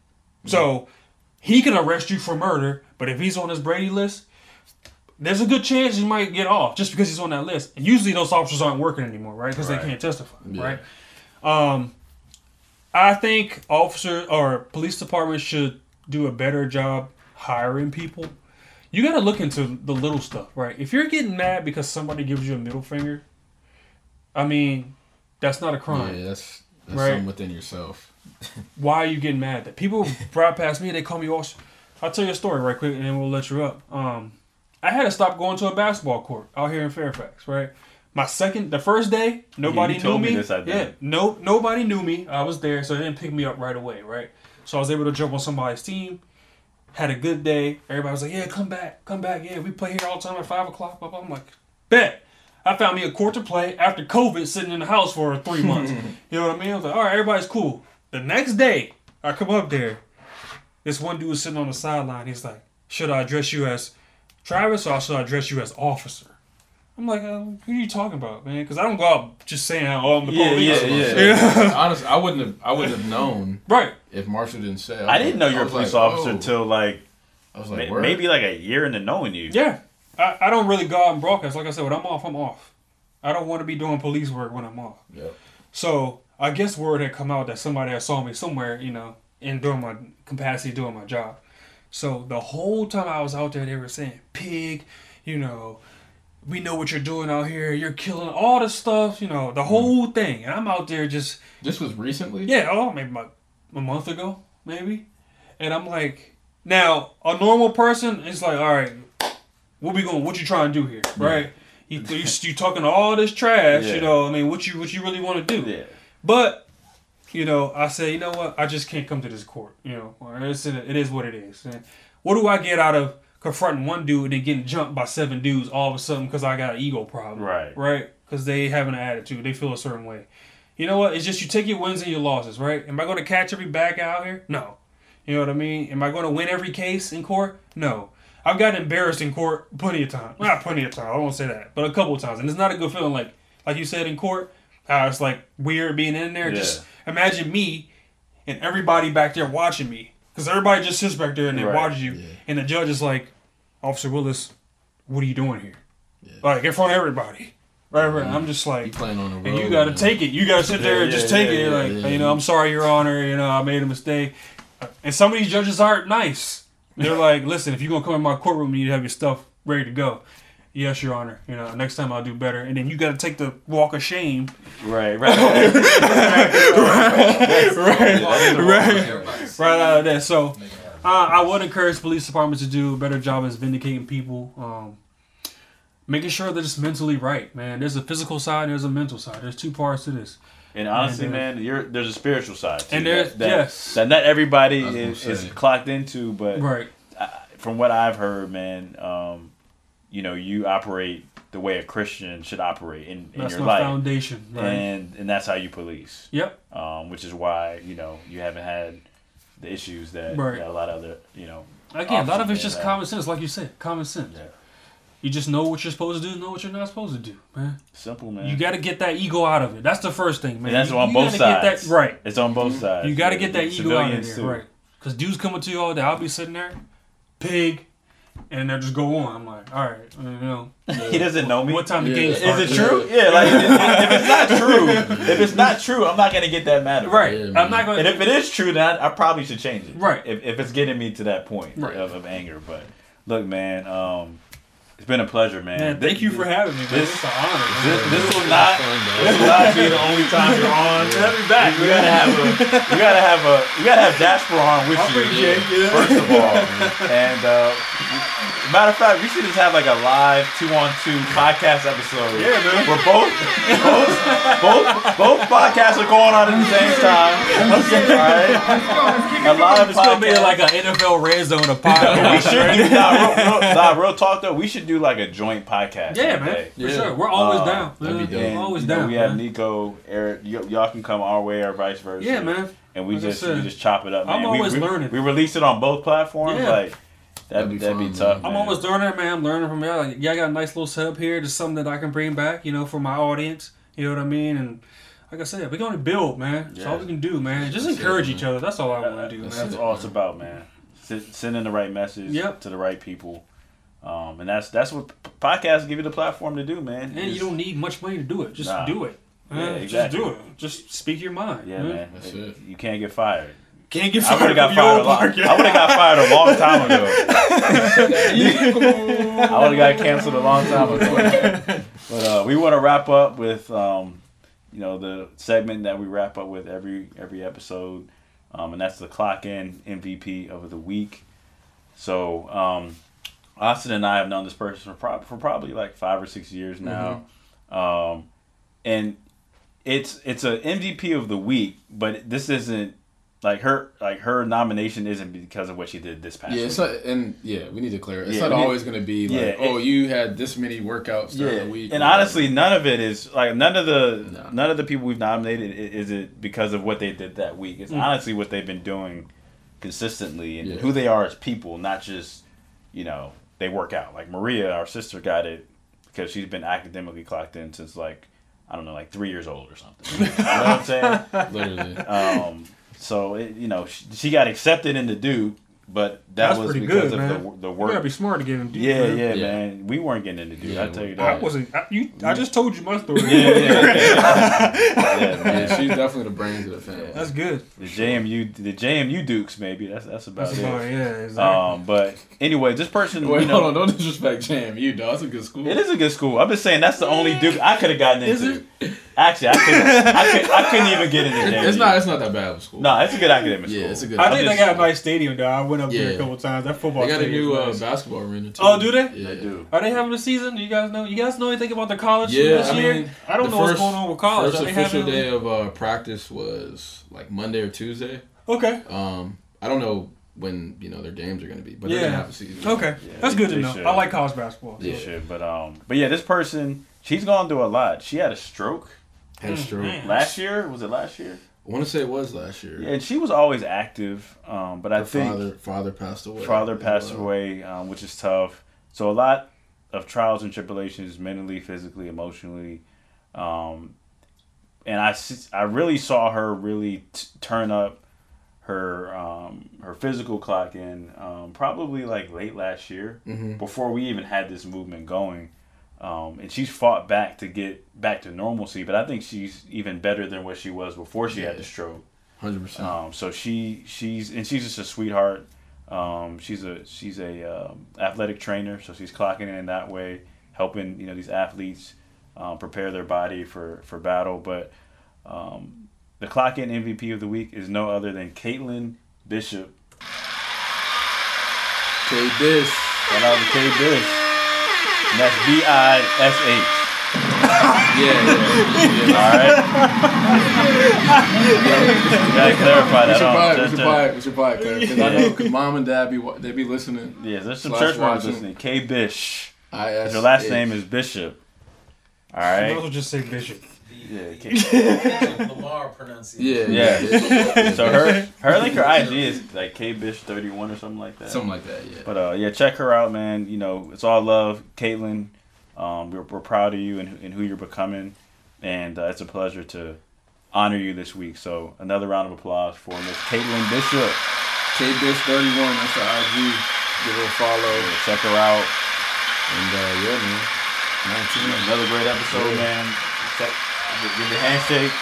F: So he can arrest you for murder, but if he's on this Brady list, there's a good chance he might get off just because he's on that list. And usually those officers aren't working anymore, right? Because
E: Right.
F: they can't testify,
C: Yeah.
F: right? Um, I think officers or police departments should do a better job hiring people. You got to look into the little stuff, right? If you're getting mad because somebody gives you a middle finger, I mean, that's not a crime.
C: Yeah, that's that's
F: Right.
C: something within yourself. [LAUGHS]
F: Why are you getting mad? That people drive past me, they call me all. sh- I'll tell you a story right quick, and then we'll let you up. Um, I had to stop going to a basketball court out here in Fairfax, right? My second, the first day, nobody
E: you
F: knew
E: told
F: me.
E: me this, I
F: yeah, no, nobody knew me. I was there, so they didn't pick me up right away, right? So I was able to jump on somebody's team. Had a good day. Everybody was like, "Yeah, come back, come back. Yeah, we play here all the time at five o'clock." Blah, blah. I'm like, "Bet." I found me a court to play after COVID, sitting in the house for three months. [LAUGHS] you know what I mean? I was like, "All right, everybody's cool." The next day, I come up there. This one dude was sitting on the sideline. He's like, "Should I address you as Travis or should I address you as officer?" I'm like, uh, "Who are you talking about, man?" Because I don't go out just saying, "Oh, I'm the
E: Yeah,
F: police."
E: yeah, yeah. yeah. [LAUGHS]
C: Honestly, I wouldn't have. I wouldn't have known
F: Right.
C: if Marshall didn't say. it.
E: I didn't know you were a police
C: like,
E: officer
C: oh.
E: until like,
C: I was like, word?
E: maybe like a year into knowing you.
F: Yeah. I, I don't really go out and broadcast. Like I said, when I'm off, I'm off. I don't want to be doing police work when I'm off.
C: Yep.
F: So I guess word had come out that somebody had saw me somewhere, you know, in doing my capacity doing my job. So the whole time I was out there, they were saying, "Pig," you know, we know what you're doing out here. You're killing all the stuff, you know, the whole mm. thing. And I'm out there just
C: This was recently.
F: yeah, oh, maybe about a month ago, maybe. And I'm like, now a normal person is like, all right, what we going? What you trying to do here, right? You, you you talking all this trash,
E: Yeah.
F: you know? I mean, what you what you really want to do?
E: Yeah.
F: But you know, I say, you know what? I just can't come to this court. You know, or it's, it is what it is. And what do I get out of confronting one dude and then getting jumped by seven dudes all of a sudden because I got an ego problem?
E: Right.
F: Right? Because they have an attitude. They feel a certain way. You know what? It's just you take your wins and your losses, right? Am I going to catch every back out here? No. You know what I mean? Am I going to win every case in court? No. I've gotten embarrassed in court plenty of times. Well, not plenty of times. I won't say that, but a couple of times, and it's not a good feeling. Like, like you said in court, how it's like weird being in there.
E: Yeah.
F: Just imagine me and everybody back there watching me, because everybody just sits back there and they
E: Right.
F: watch you, and the judge is like, "Officer Willis, what are you doing here?" Like in front of everybody. Right, right. Mm-hmm. I'm just like,
C: You playing on the road.
F: and you got to take it. You got to sit there
E: Yeah,
F: and just take
E: yeah,
F: it.
E: yeah,
F: like,
C: yeah.
F: you know, I'm sorry, Your Honor. You know, I made a mistake. And some of these judges aren't nice. They're [LAUGHS] like, listen, if you're gonna come in my courtroom, you need to have your stuff ready to go. Yes, Your Honor. You know, next time I'll do better. And then you got to take the walk of shame.
E: Right. Right. [LAUGHS]
F: right, right,
G: Everybody's
F: right out of that. So, uh, I would encourage police departments to do a better job as vindicating people. Um, making sure they're just mentally right, man. There's a physical side, there's a mental side. There's two parts to this.
E: And honestly,
F: And, uh,
E: man, you're there's a spiritual side too.
F: And there's-
E: that, that,
F: yes.
E: that not everybody
C: I was gonna
E: is, is clocked into, but
F: Right.
E: from what I've heard, man, um, you know, you operate the way a Christian should operate in, in
F: That's
E: your life,
F: foundation. Right.
E: and and that's how you police.
F: yep.
E: Um, which is why you know you haven't had the issues that,
F: Right.
E: that a lot of other you know.
F: Again, a lot of it's just
E: have.
F: common sense, like you said, common sense.
E: Yeah.
F: You just know what you're supposed to do, know what you're not supposed to do, man.
E: Simple, man.
F: You got to get that ego out of it. That's the first thing, man.
E: and that's
F: you,
E: on
F: you
E: both sides.
F: that, right.
E: It's on both sides.
F: You got to get that ego out of there,
E: too.
F: right? Because dudes coming to you all day, I'll be sitting there, pig, and they'll just go on. I'm like, all right, you know, [LAUGHS]
E: He doesn't know me.
F: what time the game
C: Is
F: starts?
E: Is it true? Yeah, like if, if it's not [LAUGHS] true, if it's not true, I'm not gonna get that mad. about.
F: Right.
C: Yeah,
F: I'm not gonna.
E: And
F: to.
E: if it is true, then I, I probably should change it.
F: Right.
E: If, if it's getting me to that point
F: Right.
E: of, of anger. But look, man, um, it's been a pleasure, man.
F: Man, thank you for having me, man.
E: this-
F: It's an honor.
E: This,
F: man.
E: this will not this will not be the only time you're on.
F: Have me back.
E: We gotta have a we gotta have a we gotta have Jasper on with
F: I
E: you.
F: appreciate it.
E: First of all, and uh, matter of fact, we should just have like a live two on two podcast episode.
F: Yeah, man.
E: Where both both both both podcasts are going on at the same time. Okay. All right. A live
F: It's gonna be like an NFL red zone of podcast.
E: we should do nah, real, real, [LAUGHS] nah, real talk though. We should do like a joint podcast.
F: yeah, man,
E: day.
F: for
C: Yeah.
F: sure. We're always
E: Uh,
F: down.
C: that'd be
F: We're
E: And,
F: always
E: you know,
F: down.
E: we have
F: man.
E: Nico, Eric. Y- y'all can come our way or vice versa.
F: Yeah, man.
E: And we
F: Like
E: just
F: said,
E: we just chop it up. Man.
F: I'm
E: we,
F: always
E: we,
F: learning.
E: We release it on both platforms.
F: Yeah.
E: Like that'd,
C: That'd be
E: that'd be
C: fun,
E: tough.
C: man.
F: I'm
E: man.
F: always learning, man. I'm learning from y'all. Like, y'all got a nice little setup here. Just something that I can bring back, you know, for my audience. You know what I mean? And like I said, we're gonna build, man. That's all we can do, man. Just
C: That's it,
F: encourage
C: man.
F: each other. That's all I want to do,
C: That's
F: man.
E: That's all it's about, man. Sending the right message
F: Yep.
E: to the right people. Um, and that's that's what podcasts give you the platform to do, man.
F: And
E: Is-
F: you don't need much money to do it. Just
E: Nah.
F: do it.
E: Yeah, exactly.
F: Just do it. Just speak your mind.
E: Yeah,
F: man.
E: man.
C: That's it.
E: You can't get fired.
F: Can't get
E: I would have got fired a
F: old
E: long. I would have got fired a long time ago. [LAUGHS] I would have got canceled a long time ago. But uh, we want to wrap up with, um, you know, the segment that we wrap up with every every episode, um, and that's the clock in MVP of the week. So, um, Austin and I have known this person for, prob- for probably like five or six years now, um, and it's it's a MVP of the week, but this isn't like her like her nomination isn't because of what she did this past
C: Yeah,
E: week.
C: it's not, and yeah, we need to clear. it. It's
E: Yeah,
C: not always going to be like,
E: Yeah,
C: oh,
E: it-
C: you had this many workouts during
E: yeah,
C: the week.
E: and honestly, none of it is like none of the
C: No.
E: none of the people we've nominated is it because of what they did that week. It's honestly what they've been doing consistently and
C: Yeah.
E: who they are as people, not just you know they work out. Like Maria, our sister, got it because she's been academically clocked in since like I don't know, like three years old or something. you know what I'm saying? [LAUGHS]
C: literally.
E: Um, so it, you know, she, she got accepted into Duke, but that
F: That's
E: was
F: pretty
E: because
F: good,
E: of
F: man.
E: the the
F: You gotta
E: work.
F: be smart to get him. Duke,
E: Yeah,
F: man.
E: yeah,
C: Yeah.
E: man. We weren't getting into Duke.
C: Yeah,
E: I tell you that.
F: I
E: that.
F: wasn't. I, you, I just told you my story.
E: Yeah, yeah, yeah. [LAUGHS] yeah, man.
C: She's definitely the brains of the family.
F: That's good.
E: The JMU, the JMU Dukes, maybe. That's that's about
F: That's
E: it.
F: about. Yeah, exactly.
E: Um, but anyway, this person,
C: Wait,
E: you know,
C: hold on, don't disrespect JMU, dog. It's a good school.
E: it is a good school. I'm just saying that's the only Duke I could have gotten
F: Is
E: into. Actually, I couldn't. I, could, I couldn't even get in JMU.
C: It's not. It's not that bad of a school.
E: No, it's a good academic school.
C: Yeah, it's a good.
F: I think they got a nice stadium though. I went up there a couple times. That football.
C: They got a new uh,
F: nice.
C: basketball arena too.
F: Oh, do they?
C: Yeah,
E: They do.
F: Are they having a season? Do you guys know? You guys know anything about the college
C: Yeah,
F: this
C: I
F: year?
C: mean,
F: I don't
C: the
F: know what's going on with college.
C: First
F: they
C: official
F: having-
C: day of uh, practice was like Monday or Tuesday.
F: Okay.
C: Um, I don't know when you know their games are going to be, but they're
F: Yeah.
C: gonna have a season.
F: Okay.
E: Yeah,
F: That's good to know.
E: should.
F: I like college basketball.
E: They
C: Yeah.
E: should, but um, but yeah, this person, she's gone through a lot. She had a stroke
C: Had a stroke.
F: man.
E: last year. Was it last year?
C: I want to say it was last year.
E: And she was always active, um, but I think
C: father father passed away.
E: father passed
C: well.
E: away, um, which is tough. So a lot of trials and tribulations, mentally, physically, emotionally, um, and I really saw her really t- turn up her um, her physical clock in um, probably like late last year
C: Mhm.
E: before we even had this movement going. Um, and she's fought back to get back to normalcy, but I think she's even better than what she was before she had the stroke.
C: Hundred percent.
E: Um, so she she's and she's just a sweetheart. Um, she's a she's a um, athletic trainer, so she's clocking in that way, helping you know these athletes um, prepare their body for for battle. But um, the clock in MVP of the week is no other than Caitlin Bishop.
C: K Bish.
E: Shout out to K Bish. And that's B I S H.
C: Yeah, yeah. yeah. [LAUGHS]
E: All right. Gotta clarify that.
C: We
E: that.
C: should
E: huh?
C: probably, we
E: Just
C: should
E: to-
C: probably, we should probably clarify because I know because mom and dad be wa- they be listening.
E: Yeah, there's some church members listening. K Bish.
C: I S.
E: Her last name is Bishop. All right.
F: You might as well just say Bishop.
E: Yeah. K- [LAUGHS]
G: Lamar pronunciation.
C: Yeah,
E: Yeah. [LAUGHS] So her, her, I think her IG is like K Bish thirty one or something like that.
C: something like that. Yeah.
E: But uh, yeah, check her out, man. You know, it's all love, Caitlin. Um, we're, we're proud of you and, and who you're becoming, and uh, it's a pleasure to honor you this week. So another round of applause for Miss Caitlin Bishop.
C: K Bish thirty one. That's the IG. Give her a follow.
E: Yeah, check her out.
C: And uh, yeah, man. Nineteen.
E: Another great episode,
C: Yeah.
E: man. Check, give the handshake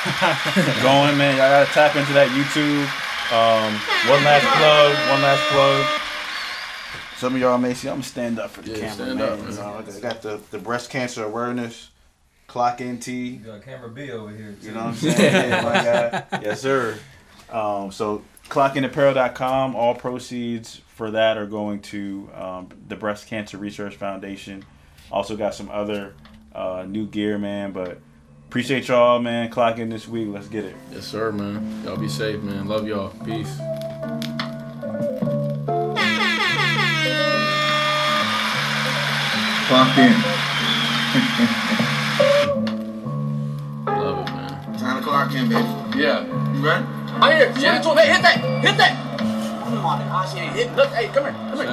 E: [LAUGHS] going, man. Y'all gotta tap into that YouTube. Um, one last plug. One last plug. Some of y'all may see I'm gonna stand up for the
C: Yeah,
E: camera,
C: stand
E: man.
C: up,
E: You
C: man.
E: know, I got the, the breast cancer awareness clock in tee.
G: You got camera B over here. Too.
E: You know what I'm saying? [LAUGHS] Yeah, my guy. Yes, sir. Um, so clockinapparel.com. All proceeds for that are going to um, the Breast Cancer Research Foundation. Also got some other uh, new gear, man. But appreciate y'all, man. Clock in this week. Let's get it.
C: Yes, sir, man. Y'all be safe, man. Love y'all. Peace.
H: Clock in.
C: Love it, man.
H: Time to clock in, baby.
C: Yeah.
H: You ready?
C: Oh, Shout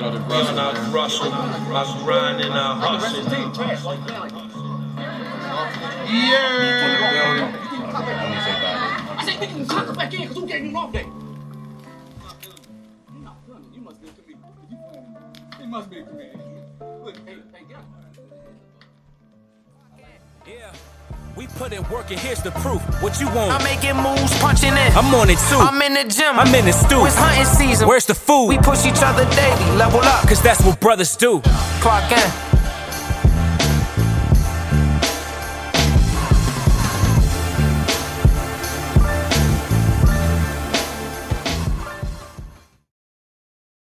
C: out to Russell,
D: Giving out
C: man.
D: Russell, us grinding our hustling.
H: Yeah.
E: I'm gonna say bye.
I: I said, we can suck back in because who gave him off day? You must be a comedian. You must be a comedian. Look, hey, hey, get up.
A: Yeah. We put in work and here's the proof. What you want?
B: I'm making moves, punching in.
A: I'm on it too.
B: I'm in the gym.
A: I'm in the stew.
B: It's hunting season.
A: Where's the food?
B: We push each other daily, level up.
A: Cause that's what brothers do.
B: Clock in.